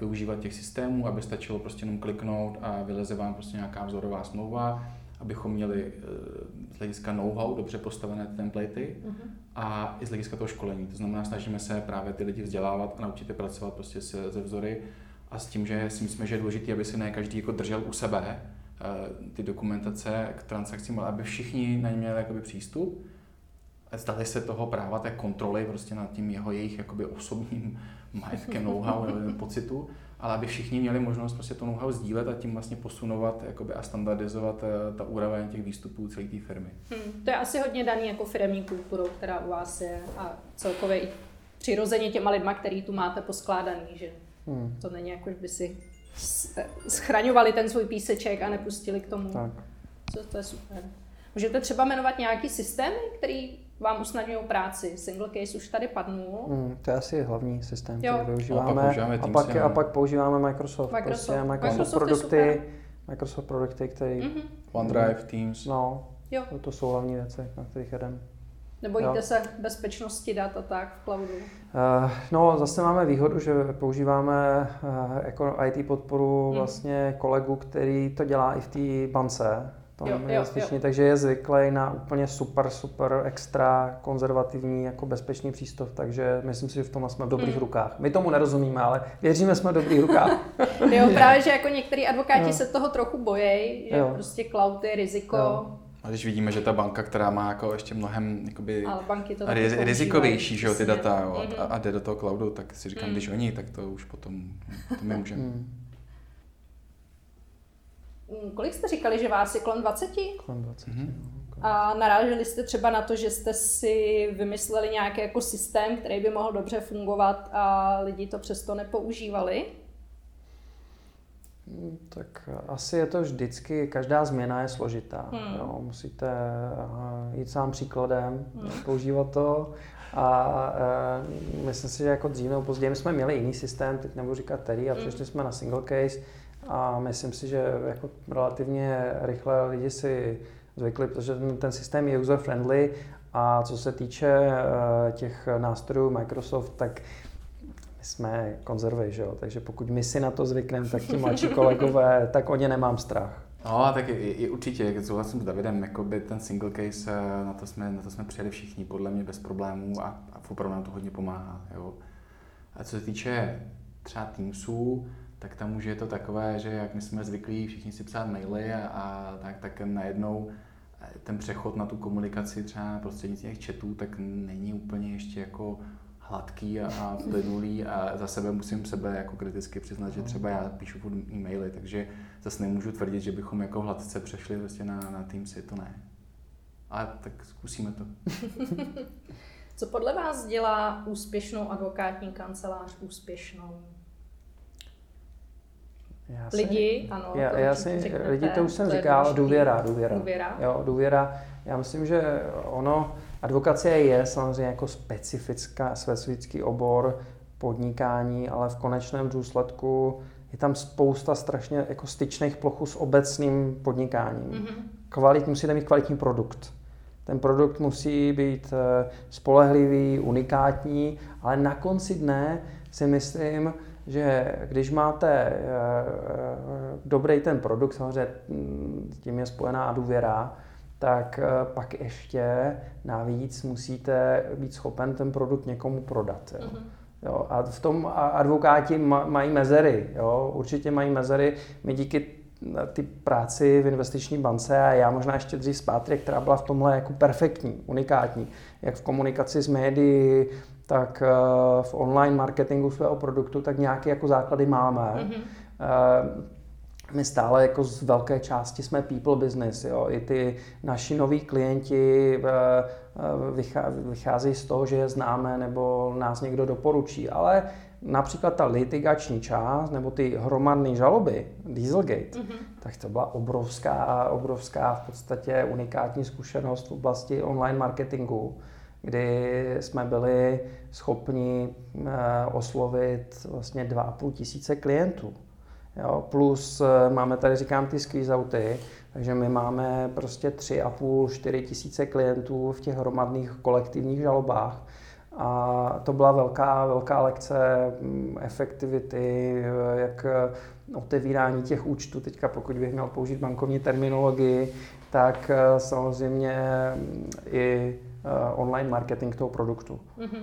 využívat těch systémů, aby stačilo prostě jenom kliknout a vyleze vám prostě nějaká vzorová smlouva, abychom měli eh, z hlediska know-how dobře postavené templatey uh-huh. a i z hlediska toho školení. To znamená, snažíme se právě ty lidi vzdělávat a naučit je pracovat prostě se, ze vzory a s tím, že si myslíme, že je důležité, aby si ne každý jako držel u sebe eh, ty dokumentace k transakcím, ale aby všichni na ně měli jakoby přístup zdali se toho práva té kontroly prostě nad tím jeho jejich jakoby osobním majetkem, know-how nebo pocitu, ale aby všichni měli možnost prostě to know-how sdílet a tím vlastně posunovat jakoby, a standardizovat eh, ta úroveň těch výstupů celé té firmy. Hmm, to je asi hodně daný jako firmní kulturou, která u vás je a celkově i přirozeně těma lidma, který tu máte poskládaný, že hmm. to není jako, že by si schraňovali ten svůj píseček a nepustili k tomu. Tak. To, to je super. Můžete třeba jmenovat nějaký systémy, který vám usnadňují práci. Single case už tady padnul. Hmm, to je asi hlavní systém, jo. který využíváme. A pak, a pak, a pak používáme Microsoft. Microsoft, prostě Microsoft, Microsoft produkty, Microsoft produkty, které... Mm-hmm. OneDrive, Teams. No, jo. To, to jsou hlavní věci, na kterých jedeme. Nebojíte jo. se bezpečnosti dat a tak v cloudu? Uh, no, zase máme výhodu, že používáme uh, jako IT podporu mm. vlastně kolegu, který to dělá i v té bance, to jo, jo, jo. takže je zvyklý na úplně super, super extra konzervativní, jako bezpečný přístup, takže myslím si, že v tom jsme v dobrých hmm. rukách. My tomu nerozumíme, ale věříme, jsme v dobrých rukách. jo, právě, že jako některý advokáti jo. se toho trochu bojejí, že jo. prostě cloud je riziko. Jo. A když vidíme, že ta banka, která má jako ještě mnohem jakoby Ale banky to riz, rizikovější že jo, ty data jo, a, a jde do toho cloudu, tak si říkám, mm. když oni, tak to už potom to my můžeme. Mm. Mm, kolik jste říkali, že vás je kolem 20? Kolem 20. Mm-hmm. A naráželi jste třeba na to, že jste si vymysleli nějaký jako systém, který by mohl dobře fungovat a lidi to přesto nepoužívali? Mm, tak asi je to vždycky, každá změna je složitá. Hmm. Jo, musíte jít sám příkladem, hmm. používat to a uh, myslím si, že jako dřív nebo později jsme měli jiný systém, teď nebudu říkat který, a hmm. přešli jsme na single case, a myslím si, že jako relativně rychle lidi si zvykli, protože ten systém je user-friendly a co se týče eh, těch nástrojů Microsoft, tak my jsme konzervy, že jo? takže pokud my si na to zvykneme, tak ti mladší kolegové, tak o ně nemám strach. No, tak i, i určitě, jak souhlasím s Davidem, by ten single case, eh, na to jsme, na to jsme přijeli všichni, podle mě bez problémů a, a opravdu nám to hodně pomáhá. Jo. A co se týče třeba Teamsů, tak tam už je to takové, že jak my jsme zvyklí všichni si psát maily a, a tak, tak najednou eh, ten přechod na tu komunikaci třeba prostřednictvím těch chatů, tak není úplně ještě jako hladký a, a plynulý a za sebe musím sebe jako kriticky přiznat, že třeba já píšu furt e-maily, takže zase nemůžu tvrdit, že bychom jako hladce přešli vlastně na, na Teamsy, to ne. Ale tak zkusíme to. Co podle vás dělá úspěšnou advokátní kancelář úspěšnou? Já si, lidi, ano. Já, já si, řeknete, lidi, to už jsem to říkal, důvěra, důvěra. Důvěra? Jo, důvěra. Já myslím, že ono, advokacie je samozřejmě jako specifická, specifický obor podnikání, ale v konečném důsledku je tam spousta strašně jako styčných plochů s obecným podnikáním. Mm-hmm. Kvalit, musíte mít kvalitní produkt. Ten produkt musí být eh, spolehlivý, unikátní, ale na konci dne si myslím, že když máte eh, eh, dobrý ten produkt, samozřejmě mm, tím je spojená důvěra, tak eh, pak ještě navíc musíte být schopen ten produkt někomu prodat. Jo. Mm-hmm. Jo, a v tom advokáti mají mezery, jo, určitě mají mezery. My díky ty práci v investiční bance a já možná ještě dřív zpátky, která byla v tomhle jako perfektní, unikátní, jak v komunikaci s médií, tak eh, v online marketingu svého produktu, tak nějaké jako základy máme. Mm-hmm. my stále jako z velké části jsme people business. Jo? I ty naši noví klienti eh, vycházejí z toho, že je známe nebo nás někdo doporučí. Ale například ta litigační část nebo ty hromadné žaloby, Dieselgate, mm-hmm. tak to byla obrovská, obrovská v podstatě unikátní zkušenost v oblasti online marketingu, kdy jsme byli schopni eh, oslovit vlastně 2,5 tisíce klientů. Jo, plus eh, máme tady, říkám, ty squeeze outy, takže my máme prostě 3,5-4 tisíce klientů v těch hromadných kolektivních žalobách. A to byla velká, velká lekce mm, efektivity, eh, jak otevírání těch účtů. Teďka pokud bych měl použít bankovní terminologii, tak samozřejmě mm, i online marketing toho produktu. Mm-hmm.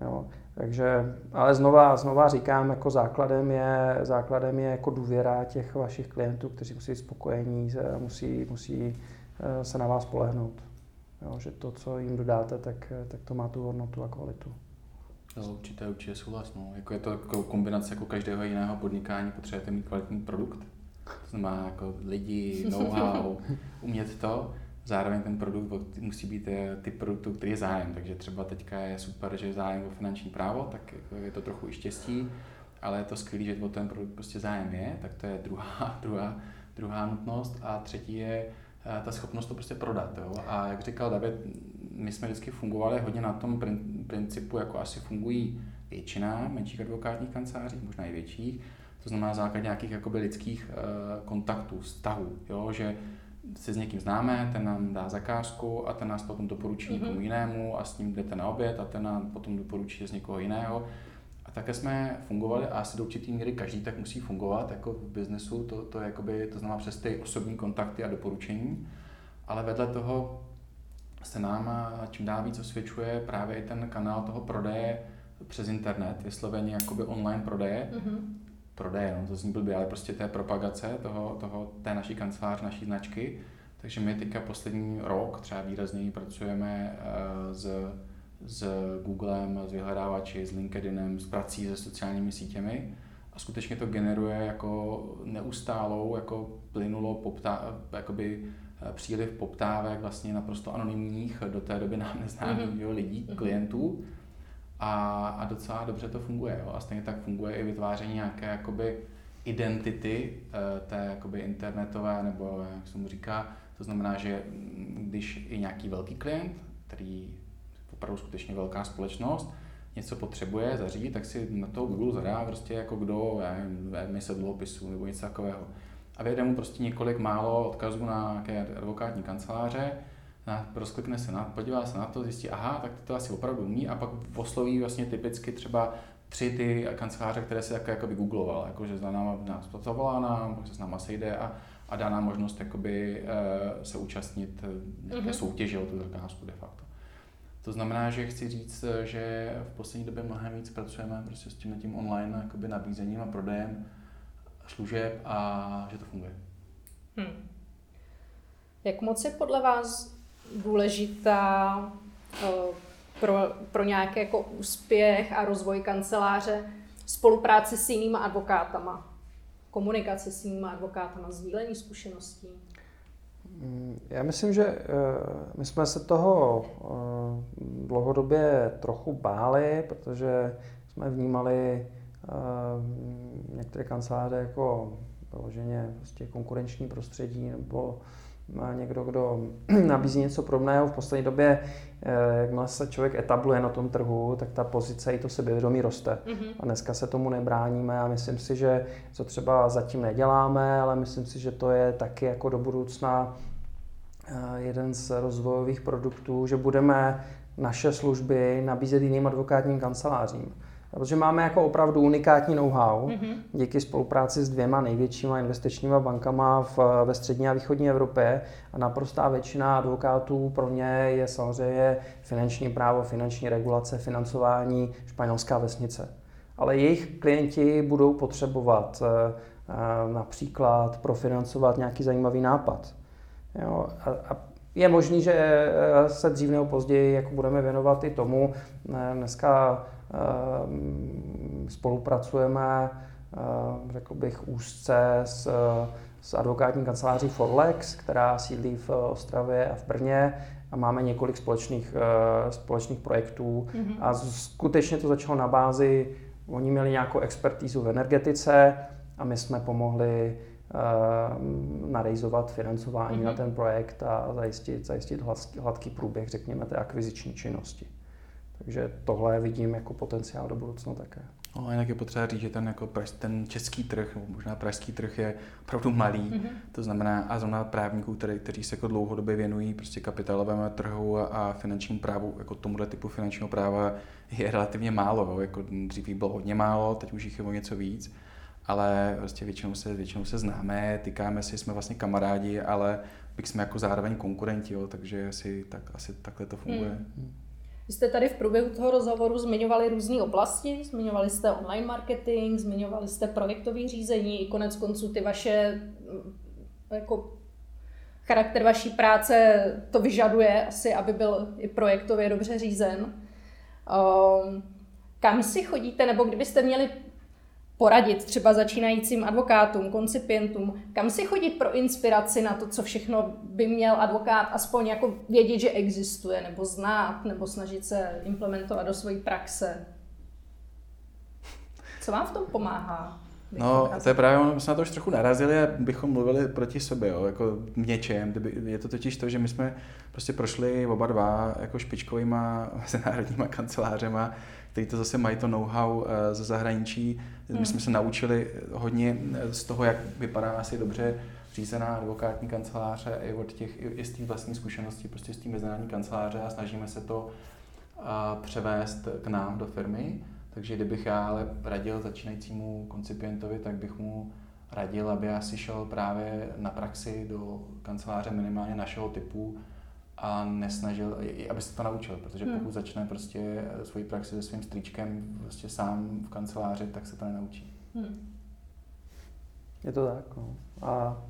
Jo. Takže, ale znova, znova říkám, jako základem je, základem je jako důvěra těch vašich klientů, kteří musí být spokojení, musí, musí eh, se na vás polehnout. Jo, že to, co jim dodáte, tak, tak to má tu hodnotu a kvalitu. Jo, určitě, určitě souhlas. No. Jako je to jako kombinace jako každého jiného podnikání, potřebujete mít kvalitní produkt. To znamená jako lidi, know-how, umět to zároveň ten produkt musí být eh, typ produktu, který je zájem. Takže třeba teďka je super, že je zájem o finanční právo, tak jako je to trochu i štěstí, ale je to skvělé, že o ten produkt prostě zájem je, tak to je druhá, druhá, druhá nutnost. A třetí je eh, ta schopnost to prostě prodat. Jo? A jak říkal David, my jsme vždycky fungovali hodně na tom principu, jako asi fungují většina menších advokátních kanceláří, možná i větších, to znamená základ nějakých jakoby lidských uh, kontaktů, vztahů, jo? že se s někým známe, ten nám dá zakázku a ten nás potom doporučí mm-hmm. někomu jinému a s ním jdete na oběd a ten nám potom doporučí z někoho jiného. A také jsme fungovali a asi do určitý míry každý tak musí fungovat jako v biznesu, to, to, jakoby, to znamená přes ty osobní kontakty a doporučení. Ale vedle toho se nám čím dál víc osvědčuje právě i ten kanál toho prodeje přes internet, vysloveně jakoby online prodeje, mm-hmm prodeje, no, to zní blbě, ale prostě té propagace toho, toho, té naší kanceláře, naší značky. Takže my teďka poslední rok třeba výrazněji pracujeme uh, s, s Googlem, s vyhledávači, s LinkedInem, s prací se sociálními sítěmi a skutečně to generuje jako neustálou, jako plynulo poptá, jakoby eh, příliv poptávek vlastně naprosto anonymních, do té doby nám neznámých mm-hmm. lidí, mhm. klientů, a, a docela dobře to funguje. Jo? A stejně tak funguje i vytváření nějaké jakoby identity eh, té jakoby internetové, nebo jak se mu říká, to znamená, že když i nějaký velký klient, který opravdu skutečně velká společnost, něco potřebuje zařídit, tak si na to Google zadá prostě jako kdo, já nevím, emise dluhopisů nebo něco takového. A vyjde mu prostě několik málo odkazů na nějaké advokátní kanceláře, rozklikne se na, podívá se na to, zjistí, aha, tak to asi opravdu umí a pak osloví vlastně typicky třeba tři ty kanceláře, které si také jakoby googloval, jakože za náma nás zavolá nám, pak se s náma sejde a, a dá nám možnost jakoby, uh, se účastnit eh, nějaké mm-hmm. soutěže o tu zakázku de facto. To znamená, že chci říct, že v poslední době mnohem víc pracujeme prostě s tím, tím online jakoby nabízením a prodejem služeb a že to funguje. Hmm. Jak moc je podle vás důležitá eh, pro, pro nějaký jako úspěch a rozvoj kanceláře spolupráce s jinými advokátama, komunikace s jinými advokátama, sdílení zkušeností? Mm, já myslím, že eh, my jsme se toho eh, dlouhodobě trochu báli, protože jsme vnímali některé kanceláře jako vyloženě prostě konkurenční prostředí nebo někdo, kdo nabízí něco podobného. V poslední době, eh, jakmile se člověk etabluje na tom trhu, tak ta pozice i to sebevědomí roste. Mm-hmm. A dneska se tomu nebráníme a myslím si, že co třeba zatím neděláme, ale myslím si, že to je taky jako do budoucna eh, jeden z rozvojových produktů, že budeme naše služby nabízet jiným advokátním kancelářím. Protože máme jako opravdu unikátní know-how mm-hmm. díky spolupráci s dvěma největšíma investičníma bankama v, ve střední a východní Evropě a naprostá většina advokátů pro ně je samozřejmě finanční právo, finanční regulace, financování španělská vesnice. Ale jejich klienti budou potřebovat eh, eh, například profinancovat nějaký zajímavý nápad. Jo, a, a je možný, že eh, se dřív nebo později jako budeme věnovat i tomu. Dneska spolupracujeme, ehm, řekl bych, úzce s, s advokátní kanceláří Forlex, která sídlí v Ostravě a v Brně a máme několik společných, uh, společných projektů mm-hmm. a skutečně to začalo na bázi, oni měli nějakou expertízu v energetice a my jsme pomohli narejzovat financování mm-hmm. na ten projekt a zajistit, zajistit hladký průběh, řekněme, té akviziční činnosti. Takže tohle vidím jako potenciál do budoucna také. No, jinak je potřeba říct, že ten, jako ten český trh, nebo možná pražský trh je opravdu malý. Mm-hmm. To znamená, a zóna právníků, který, kteří se jako dlouhodobě věnují prostě kapitálovému trhu a, a finančnímu právu, jako tomuhle typu finančního práva, je relativně málo. Jo. Jako dřív jich bylo hodně málo, teď už jich je o něco víc. Ale prostě většinou se, většinou se známe, tykáme si, jsme vlastně kamarádi, ale bych jsme jako zároveň konkurenti, jo, takže asi, tak, asi takhle to funguje. Mm. Vy jste tady v průběhu toho rozhovoru zmiňovali různé oblasti, zmiňovali jste online marketing, zmiňovali jste projektové řízení, i konec konců ty vaše, mm, jako charakter vaší práce to vyžaduje asi, aby byl i projektově dobře řízen. Um, kam si chodíte, nebo kdybyste měli poradit třeba začínajícím advokátům, koncipientům, kam si chodit pro inspiraci na to, co všechno by měl advokát aspoň jako vědět, že existuje, nebo znát, nebo snažit se implementovat do své praxe. Co vám v tom pomáhá? No, to je právě, my jsme na to už trochu narazili a bychom mluvili proti sobě, jo, jako v něčem. Je to totiž to, že my jsme prostě prošli oba dva jako špičkovýma mezinárodníma kancelářema, který to zase mají to know-how eh, ze zahraničí. My jsme se naučili hodně eh, z toho, jak vypadá asi dobře řízená advokátní kanceláře i od těch, i z té vlastní zkušenosti, prostě z té mezinárodní kanceláře a snažíme se to eh, převést k nám do firmy. Takže kdybych já ale radil začínajícímu koncipientovi, tak bych mu radil, aby asi šel právě na praxi do kanceláře minimálně našeho typu, a nesnažil, aby se to naučil, protože hmm. pokud začne prostě svoji praxi se svým strýčkem prostě sám v kanceláři, tak se to nenaučí. Hmm. Je to tak. No. A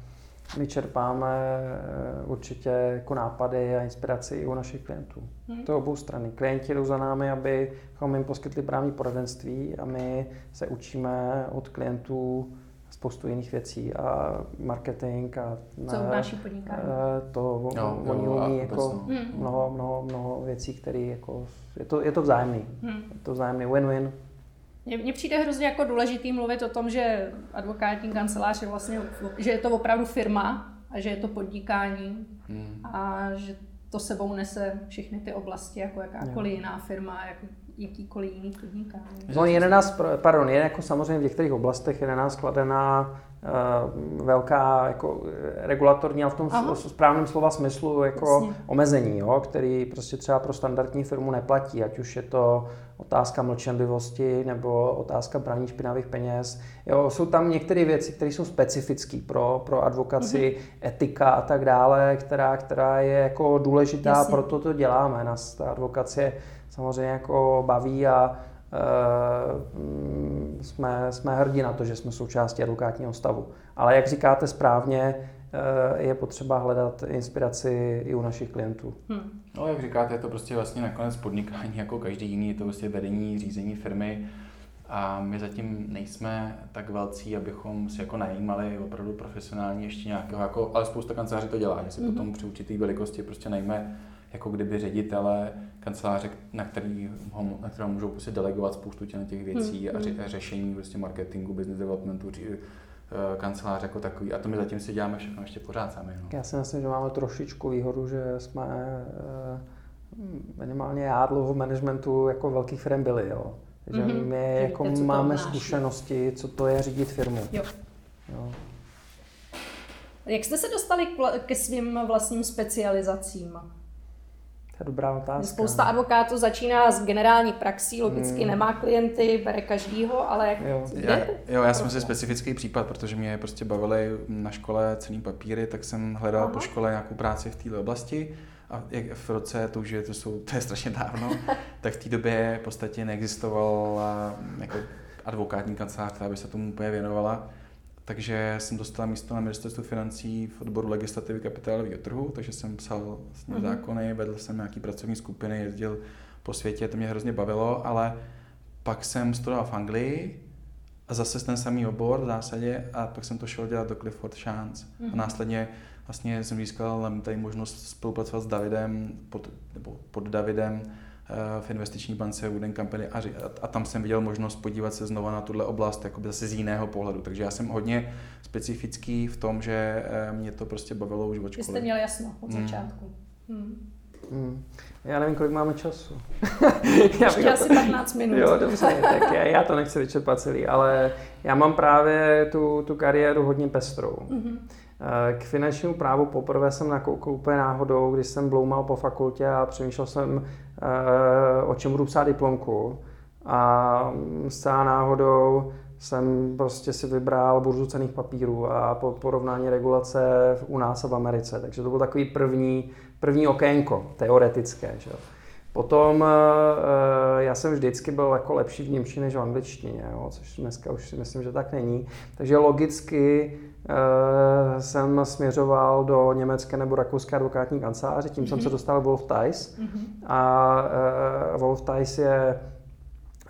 my čerpáme eh, určitě jako nápady a inspiraci i u našich klientů. Hmm. To je obou strany. Klienti jdou za námi, abychom jim poskytli právní poradenství a my se učíme od klientů spoustu jiných věcí a marketing a Co obnáší podnikání? Eh, to no, oni umí jako hmm. mnoho, mnoho, mnoho věcí, které jako, je to, je to vzájemný. Hmm. Je to vzájemný win-win. Mně přijde hrozně jako důležitý mluvit o tom, že advokátní kancelář je vlastně, že je to opravdu firma a že je to podnikání hmm. a že to sebou nese všechny ty oblasti, jako jakákoliv jiná firma, jako jakýkoliv jiný podnikání. No je na nás, pardon, je jako samozřejmě v některých oblastech je na nás kladená uh, velká jako regulatorní, ale v tom Aha. správném slova smyslu jako Jasně. omezení, jo, který prostě třeba pro standardní firmu neplatí, ať už je to otázka mlčenlivosti nebo otázka braní špinavých peněz. Jo, jsou tam některé věci, které jsou specifické pro, pro advokaci, mm-hmm. etika a tak dále, která, která je jako důležitá, Jasně. proto to děláme. Nás ta advokacie samozřejmě jako baví a e, jsme, jsme hrdí na to, že jsme součástí advokátního stavu. Ale jak říkáte správně, e, je potřeba hledat inspiraci i u našich klientů. Hmm. No, jak říkáte, je to prostě vlastně nakonec podnikání jako každý jiný, je to prostě vedení, řízení firmy. A my zatím nejsme tak velcí, abychom si jako najímali opravdu profesionálně ještě nějakého, jako, ale spousta kanceláří to dělá, že si mm-hmm. potom při určité velikosti prostě najme jako kdyby ředitele kanceláře, na, který ho, na kterého můžou prostě delegovat spoustu těch věcí hmm. a, ře, a řešení prostě marketingu, business developmentu, eh, kancelář jako takový. A to my zatím si děláme všechno ještě pořád sami. No. Já si myslím, že máme trošičku výhodu, že jsme eh, minimálně já dlouho v managementu jako velkých firm byli. Jo. Takže mm-hmm. my jako máme zkušenosti, co to je řídit firmu. Jo. Jo. Jak jste se dostali ke svým vlastním specializacím? To je dobrá otázka. Spousta advokátů začíná s generální praxí, logicky hmm. nemá klienty, bere každýho, ale jak jo. Já, jo, já jsem si specifický případ, protože mě prostě bavily na škole cený papíry, tak jsem hledal Aha. po škole nějakou práci v této oblasti a jak v roce, to už je, to, jsou, to je strašně dávno, tak v té době v podstatě neexistovala jako advokátní kancelář, která by se tomu úplně věnovala. Takže jsem dostal místo na ministerstvu financí v odboru legislativy kapitálového trhu, takže jsem psal vlastně mm-hmm. zákony, vedl jsem nějaký pracovní skupiny, jezdil po světě, to mě hrozně bavilo, ale pak jsem studoval v Anglii a zase ten samý obor v zásadě a pak jsem to šel dělat do Clifford Chance. Mm-hmm. A mhm. následně vlastně jsem získal tady možnost spolupracovat s Davidem, pod, nebo pod Davidem v investiční bance Wooden Company a, a tam jsem viděl možnost podívat se znova na tuhle oblast jako zase z jiného pohledu. Takže já jsem hodně specifický v tom, že eh, mě to prostě bavilo už od školy. Vy jste měl jasno od hmm. začátku. Hmm. Hmm. Já nevím, kolik máme času. já Ještě asi 15 minut. Jo, dobře, tak já, já to nechci vyčerpat celý, ale já mám právě tu, tu kariéru hodně pestrou. Mm-hmm. K finančnímu právu poprvé jsem nakoukl úplně náhodou, když jsem bloumal po fakultě a přemýšlel jsem, eh, o čem budu psát diplomku. A zcela náhodou jsem prostě si vybral burzu cených papírů a po porovnání regulace u nás a v Americe. Takže to byl takový první, první okénko teoretické. Že? Potom eh, já jsem vždycky byl jako lepší v Němčině než v angličtině, jo, což dneska už si myslím, že tak není. Takže logicky jsem směřoval do německé nebo rakouské advokátní kanceláře, tím mm-hmm. jsem se mhm. dostal Wolf Ties. Mm-hmm. A uh, Wolf Ties je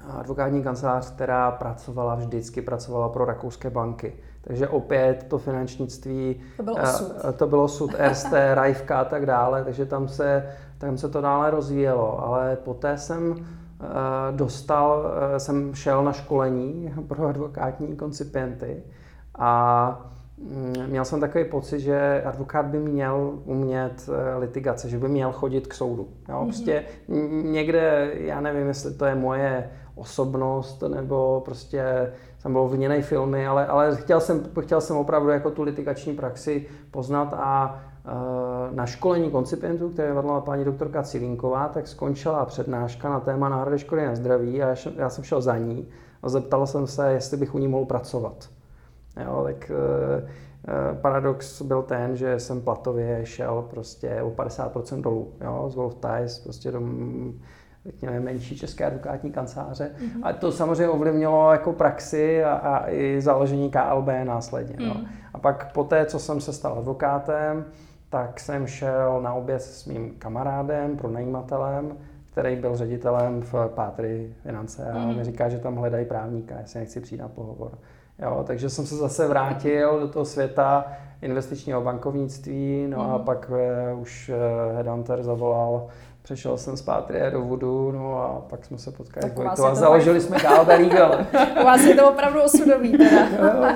advokátní kancelář, která pracovala vždycky, pracovala pro rakouské banky. Takže opět to finančnictví, to bylo sud, to bylo sud Erste, Rajvka a tak dále, takže tam se, tam se to dále rozvíjelo. Ale poté jsem dostal, jsem šel na školení pro advokátní koncipienty a měl jsem takový pocit, že advokát by měl umět e, litigace, že by měl chodit k soudu. Jo? Mhm. Prostě někde, já nevím, jestli to je moje osobnost nebo prostě jsem byl v filmy, ale, ale chtěl, jsem, chtěl jsem opravdu jako tu litigační praxi poznat a e, na školení koncipientů, které vedla paní doktorka Cilínková, tak skončila přednáška na téma náhrady škody na zdraví a já jsem šel za ní a zeptal jsem se, jestli bych u ní mohl pracovat. Jo, tak e, paradox byl ten, že jsem platově šel prostě o 50% dolů, jo, z Wolf Ties, prostě do řekněme, menší české advokátní kanceláře. Mm-hmm. A to samozřejmě ovlivnilo jako praxi a, a i založení KLB následně. Mm. No. A pak po té, co jsem se stal advokátem, tak jsem šel na oběd s mým kamarádem, pronajímatelem, který byl ředitelem v Pátry finance a mm. on mi říká, že tam hledají právníka, jestli nechci přijít na pohovor. Jo, takže jsem se zase vrátil do toho světa investičního bankovnictví, no mm. a mhm. pak uh, už uh, Headhunter zavolal Přešel jsem z Pátrie do Vodu, no a pak jsme se potkali tak s a založili jsme Galda Legal. U vás je to opravdu osudový teda.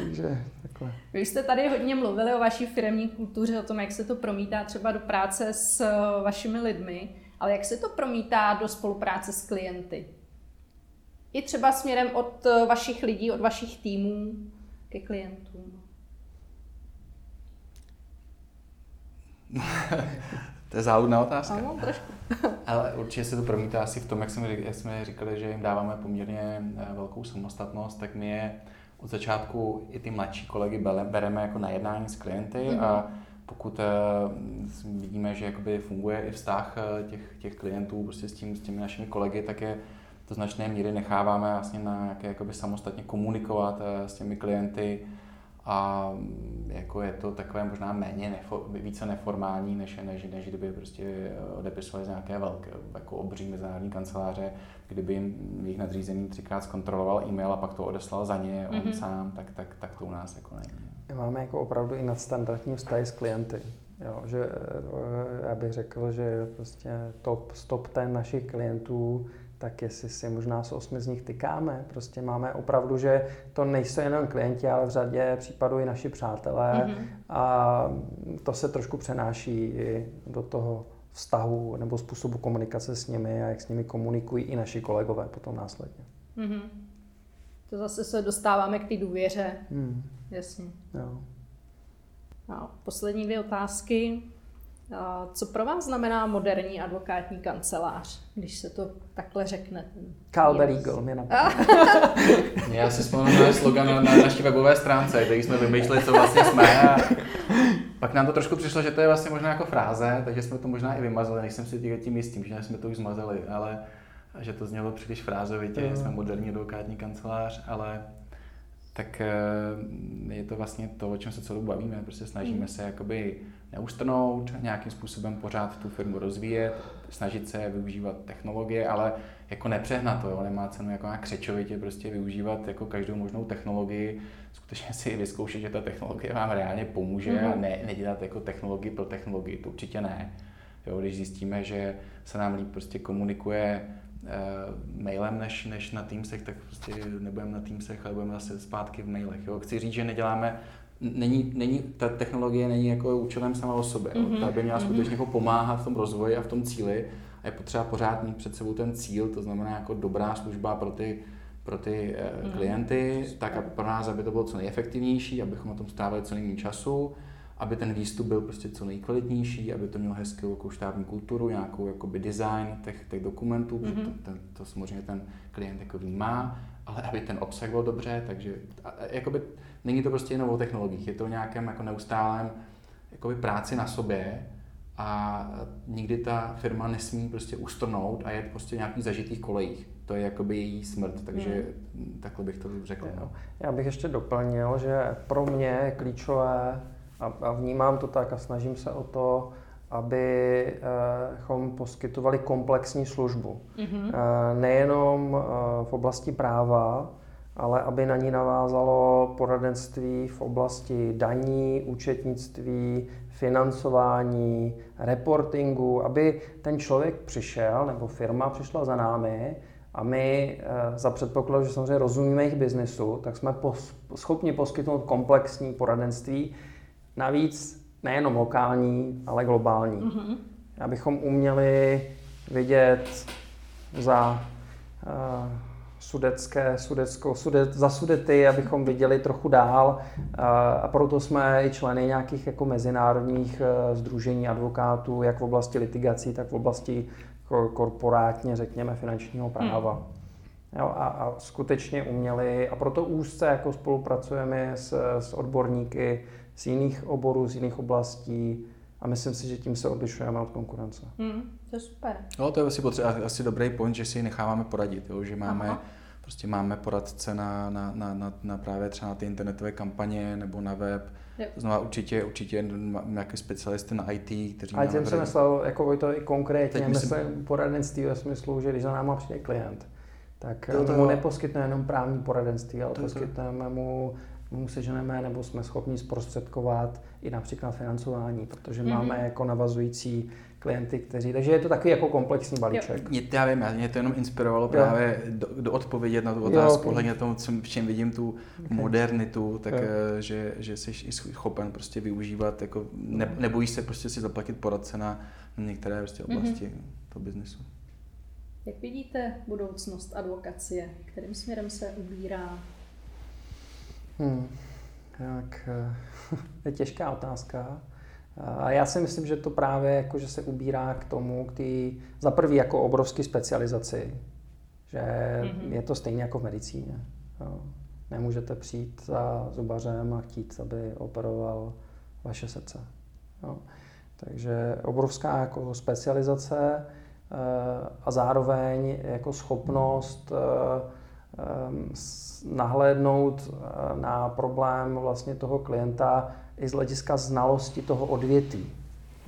Takže takhle. Vy jste tady hodně mluvili o vaší firmní kultuře, o tom, jak se to promítá třeba do práce s eh, vašimi lidmi, ale jak se to promítá do spolupráce s klienty? I třeba směrem od eh, vašich lidí, od vašich týmů ke klientům. To je záludná otázka. Ano, trošku. Ale určitě se to promítá asi v tom, jak jsme, jak jsme říkali, že jim dáváme poměrně eh, velkou samostatnost, tak my je od začátku i ty mladší kolegy bereme jako na jednání s klienty mm-hmm. a pokud uh, vidíme, že jakoby funguje i vztah eh, těch, těch klientů prostě s, tím, s těmi našimi kolegy, tak je do značné míry necháváme vlastně na nějaké jakoby samostatně komunikovat uh, s těmi klienty, a jako je to takové možná méně, nefo, více neformální, než, než, než kdyby prostě odepisovali z nějaké velké, jako obří mezinárodní kanceláře, kdyby jim jejich nadřízený třikrát zkontroloval e-mail a pak to odeslal za ně on mm-hmm. sám, tak, tak, tak to u nás jako není. Máme jako opravdu i nadstandardní vztahy s klienty. Jo, že eh, já bych řekl, že prostě top, top ten našich klientů tak jestli si možná s osmi z nich tykáme. Prostě máme opravdu, že to nejsou jenom klienti, ale v řadě případů i naši přátelé mm-hmm. a to se trošku přenáší i do toho vztahu nebo způsobu komunikace s nimi a jak s nimi komunikují i naši kolegové potom následně. Mm-hmm. To zase se dostáváme k té důvěře. Mm. Jasně. Jo. A poslední dvě otázky. Co pro vás znamená moderní advokátní kancelář, když se to takhle řekne? Calber Eagle mě Já si vzpomínám na slogan na, na naší webové stránce, kde jsme vymýšleli, co vlastně jsme. A pak nám to trošku přišlo, že to je vlastně možná jako fráze, takže jsme to možná i vymazali, nejsem si tím jistým, že jsme to už zmazali, ale že to znělo příliš frázovitě, mm. jsme moderní advokátní kancelář, ale tak eh, je to vlastně to, o čem se celou bavíme. Prostě snažíme mm. se jakoby neustrnout, nějakým způsobem pořád tu firmu rozvíjet, snažit se využívat technologie, ale jako nepřehnat to, jo. nemá cenu jako nějak křečovitě prostě využívat jako každou možnou technologii, skutečně si vyzkoušet, že ta technologie vám reálně pomůže mm-hmm. a ne, nedělat jako technologii pro technologii, to určitě ne. Jo, když zjistíme, že se nám líp prostě komunikuje mailem než, než na Teamsech, tak prostě nebudeme na Teamsech, ale budeme zase zpátky v mailech. Jo. Chci říct, že neděláme není, není, ta technologie není jako účelem sama o sobě. Mm-hmm. Ta by měla mm-hmm. skutečně jako pomáhat v tom rozvoji a v tom cíli a je potřeba pořád mít před sebou ten cíl, to znamená jako dobrá služba pro ty, pro ty mm-hmm. klienty, tak a pro nás, aby to bylo co nejefektivnější, abychom na tom stávali co nejméně času, aby ten výstup byl prostě co nejkvalitnější, aby to mělo hezkou jako štábní kulturu, nějakou jakoby design těch, těch dokumentů, mm-hmm. to, ten, to samozřejmě ten klient jako vnímá, ale aby ten obsah byl dobře, takže a, a, jakoby, není to prostě jenom o technologiích, je to o nějakém jako neustálém jakoby práci na sobě a nikdy ta firma nesmí prostě ustrnout a je prostě nějaký zažitých kolejích. To je jakoby její smrt, takže hmm. takhle bych to řekl. No. Já bych ještě doplnil, že pro mě je klíčové a, a vnímám to tak a snažím se o to, abychom poskytovali komplexní službu. Mm-hmm. Nejenom v oblasti práva, ale aby na ní navázalo poradenství v oblasti daní, účetnictví, financování, reportingu, aby ten člověk přišel nebo firma přišla za námi a my za předpokladu, že samozřejmě rozumíme jejich biznesu, tak jsme pos- schopni poskytnout komplexní poradenství, Navíc nejenom lokální, ale globální. Mm-hmm. Abychom uměli vidět za uh, sudecké, sudecko, sudet, za sudety, abychom viděli trochu dál uh, a proto jsme i členy nějakých jako mezinárodních uh, združení advokátů, jak v oblasti litigací, tak v oblasti korporátně, řekněme, finančního práva. Hmm. Jo, a, a skutečně uměli, a proto úzce jako spolupracujeme s, s odborníky z jiných oborů, z jiných oblastí a myslím si, že tím se odlišujeme od konkurence. Hmm, to je super. No, to je asi, potřeba, asi dobrý point, že si necháváme poradit, jo, že máme Aha. prostě máme poradce na, na, na, na, na právě třeba na ty internetové kampaně nebo na web. Yep. To znamená určitě, určitě nějaké specialisty na IT, kteří Ale tím jsem myslel, jako to i konkrétně, Teď myslím, myslím poradenství ve smyslu, že když za náma přijde klient, tak to, to, mu neposkytne jenom právní poradenství, ale to, poskytneme mu mu seženeme nebo jsme schopni zprostředkovat i například financování, protože mm-hmm. máme jako navazující klienty, kteří, takže je to takový jako komplexní balíček. Jo. Já vím, mě to jenom inspirovalo jo. právě do, do odpovědět na tu otázku, ohledně tomu, co, v čem vidím tu okay. modernitu, tak jo. Eh, že, že jsi i schopen prostě využívat, jako ne, nebojíš se prostě si zaplatit poradce na, na některé prostě oblasti mm-hmm. toho biznesu. Jak vidíte budoucnost advokacie? Kterým směrem se ubírá? Hmm. Tak, eh, je těžká otázka. A já si myslím, že to právě jako, že se ubírá k tomu, k tý, za prvý jako obrovský specializaci, že mm-hmm. je to stejně jako v medicíně. Jo. Nemůžete přijít za zubařem a chtít, aby operoval vaše srdce. Jo. Takže obrovská jako specializace eh, a zároveň jako schopnost eh, Ehm, nahlédnout eh, na problém vlastně toho klienta i z hlediska znalosti toho odvětví.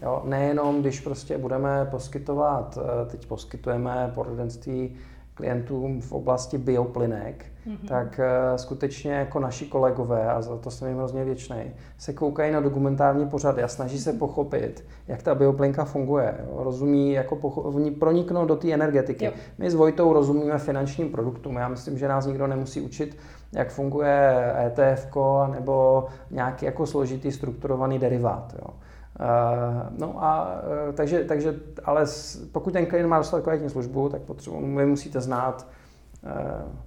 Jo, nejenom, když prostě budeme poskytovat, eh, teď poskytujeme poradenství klientům v oblasti bioplynek, mm-hmm. tak uh, skutečně jako naši kolegové, a za to jsem jim hrozně věčný, se koukají na dokumentární pořady a snaží se pochopit, jak ta bioplynka funguje. Jo? Rozumí, jako pocho- proniknout do té energetiky. Jo. My s Vojtou rozumíme finančním produktům. Já myslím, že nás nikdo nemusí učit, jak funguje ETF nebo nějaký jako složitý strukturovaný derivát. Jo? Uh, no a uh, takže, takže, ale pokud ten klient má dostat kvalitní službu, tak potřebu, vy musíte znát uh,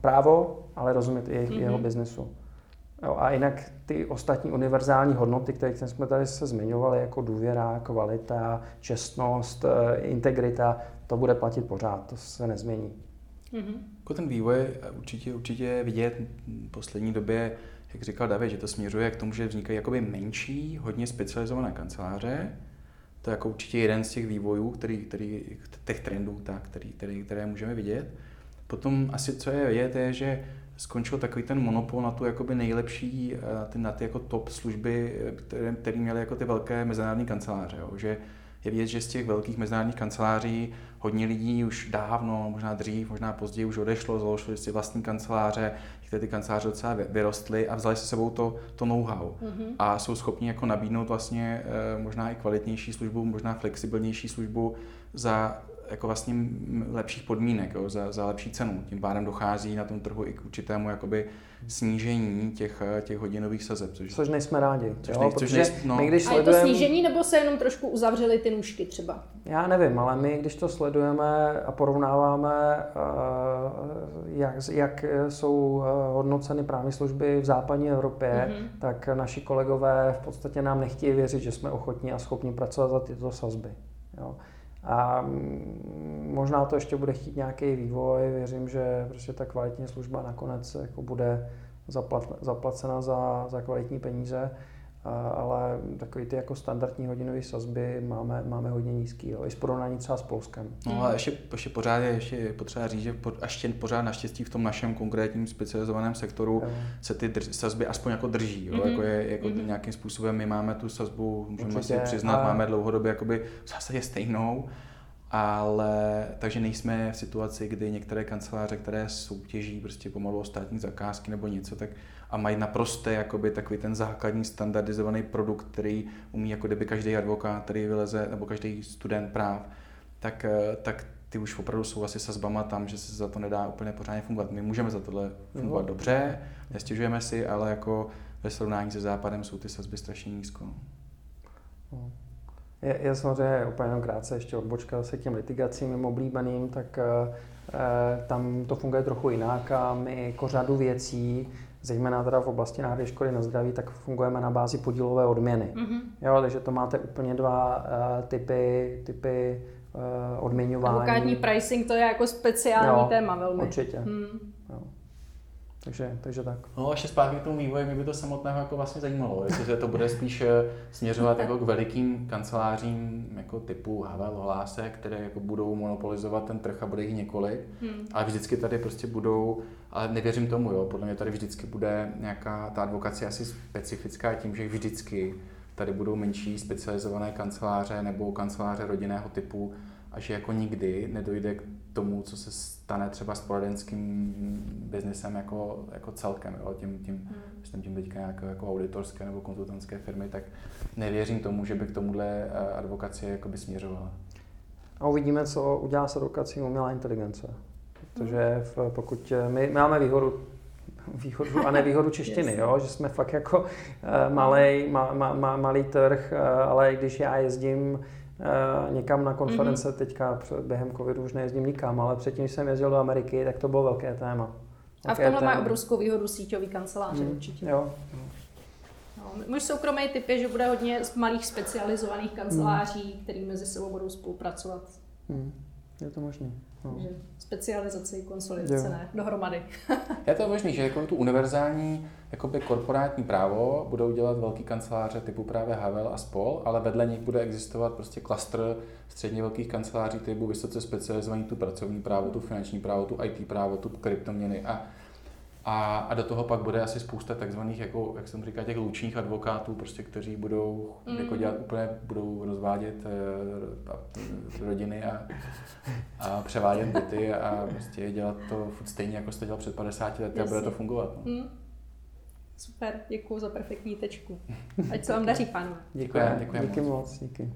právo, ale rozumět i mm-hmm. jeho biznesu. Jo, a jinak ty ostatní univerzální hodnoty, které jsme tady se zmiňovali, jako důvěra, kvalita, čestnost, integrita, to bude platit pořád, to se nezmění. Mm-hmm. Jako ten vývoj určitě, určitě vidět v poslední době jak říkal David, že to směřuje k tomu, že vznikají jakoby menší, hodně specializované kanceláře. To je jako určitě jeden z těch vývojů, který, který, těch trendů, tak, který, který, které můžeme vidět. Potom asi co je vidět, je, že skončil takový ten monopol na tu jakoby nejlepší, eh, na ty jako top služby, které, které měly jako ty velké mezinárodní kanceláře. Jo. Že je vidět, že z těch velkých mezinárodních kanceláří hodně lidí už dávno, možná dřív, možná později už odešlo, založili si vlastní kanceláře, které ty kanceláře docela vyrostly a vzali si sebou to, to know-how. Mm-hmm. A jsou schopni jako nabídnout vlastně eh, možná i kvalitnější službu, možná flexibilnější službu za jako vlastně lepších podmínek, jo, za, za lepší cenu. Tím pádem dochází na tom trhu i k určitému jakoby snížení těch, těch hodinových sazeb. Což, což nejsme rádi. Což, jo, nej, což nej, no. my, když sledujeme... A je to snížení nebo se jenom trošku uzavřely ty nůžky třeba? Já nevím, ale my když to sledujeme a porovnáváme, eh, jak, jak jsou eh, hodnoceny právní služby v západní Evropě, mm-hmm. tak naši kolegové v podstatě nám nechtějí věřit, že jsme ochotní a schopni pracovat za tyto sazby. Jo. A možná to ještě bude chtít nějaký vývoj, věřím, že prostě ta kvalitní služba nakonec jako bude zaplacena za, za kvalitní peníze ale takový ty jako standardní hodinové sazby máme, máme hodně nízký, jo, i s porovnání třeba s Polskem. No a ještě, ještě pořád je ještě potřeba říct, že po, ještě pořád naštěstí v tom našem konkrétním specializovaném sektoru jo. se ty drž, sazby aspoň jako drží, jo, mm-hmm. jako je jako mm-hmm. nějakým způsobem my máme tu sazbu, můžeme Určitě. si přiznat, a... máme dlouhodobě jakoby v zásadě stejnou, ale takže nejsme v situaci, kdy některé kanceláře, které soutěží prostě pomalu o státní zakázky nebo něco, tak a mají naprosto jakoby takový ten základní standardizovaný produkt, který umí jako kdyby každý advokát, který vyleze, nebo každý student práv, tak, eh, tak ty už opravdu jsou asi sazbama tam, že se za to nedá úplně pořádně fungovat. My můžeme za tohle fungovat no. dobře, nestěžujeme si, ale jako ve srovnání se západem jsou ty sazby strašně nízko. No. Je, je samozřejmě úplně jenom krátce ještě odbočka se těm litigacím oblíbeným, tak e, tam to funguje trochu jinak a my jako řadu věcí zejména teda v oblasti náhrady škody na zdraví, tak fungujeme na bázi podílové odměny. Mm-hmm. Jo, takže to máte úplně dva uh, typy, typy uh, odměňování. Advokátní pricing to je jako speciální jo, téma velmi. Určitě. Hmm. Takže, takže tak. No a ještě zpátky k tomu vývoji, mě by to samotného jako vlastně zajímalo, jestli to bude spíš eh, směřovat jako k velikým kancelářím jako typu Havel, Hlásek, které jako budou monopolizovat ten trh a bude jich několik, hmm. ale vždycky tady prostě budou, ale nevěřím tomu, jo, podle mě tady vždycky bude nějaká, ta advokace asi specifická tím, že vždycky tady budou menší specializované kanceláře nebo kanceláře rodinného typu a že jako nikdy nedojde k tomu, co se stane třeba s poradenským biznesem jako, jako celkem, jo? tím, tím, hmm. myslím tím teďka nějaké jako auditorské nebo konzultantské firmy, tak nevěřím tomu, že by k tomuhle eh, advokacie jakoby směřovala. A uvidíme, co udělá s advokací umělá inteligence. Protože v, pokud eh, my máme výhodu výhodu a nevýhodu češtiny, jo? že jsme fakt jako uh, malej, ma, ma, ma, malý trh, uh, ale když já jezdím někam na konference, mm-hmm. teďka během covidu už nejezdím nikam, ale předtím, když jsem jezdil do Ameriky, tak to bylo velké téma. A v tomhle má obrovskou výhodu síťový kanceláře mm, určitě. Jo. No, můj soukromý typ je, že bude hodně z malých specializovaných kanceláří, mm. které mezi sebou budou spolupracovat. Mm. Je to možné. No. Takže specializace i konsolidace ne, dohromady. je to možný, že jako tu univerzální jakoby korporátní právo budou dělat velký kanceláře typu právě Havel a spol, ale vedle nich bude existovat prostě klastr středně velkých kanceláří typu vysoce specializovaný tu pracovní právo, tu finanční právo, tu IT právo, tu kryptoměny a a, a do toho pak bude asi spousta takzvaných, jako, jak jsem říkal, těch lučních advokátů, prostě, kteří budou mm. jako dělat úplně, budou rozvádět uh, rodiny a, a převádět byty a prostě dělat to stejně, jako jste dělal před 50 lety a bude to fungovat. No. Mm. Super, děkuji za perfektní tečku. Ať se vám daří, pánové. Děkuji, děkuji, děkuji díky moc. Díky.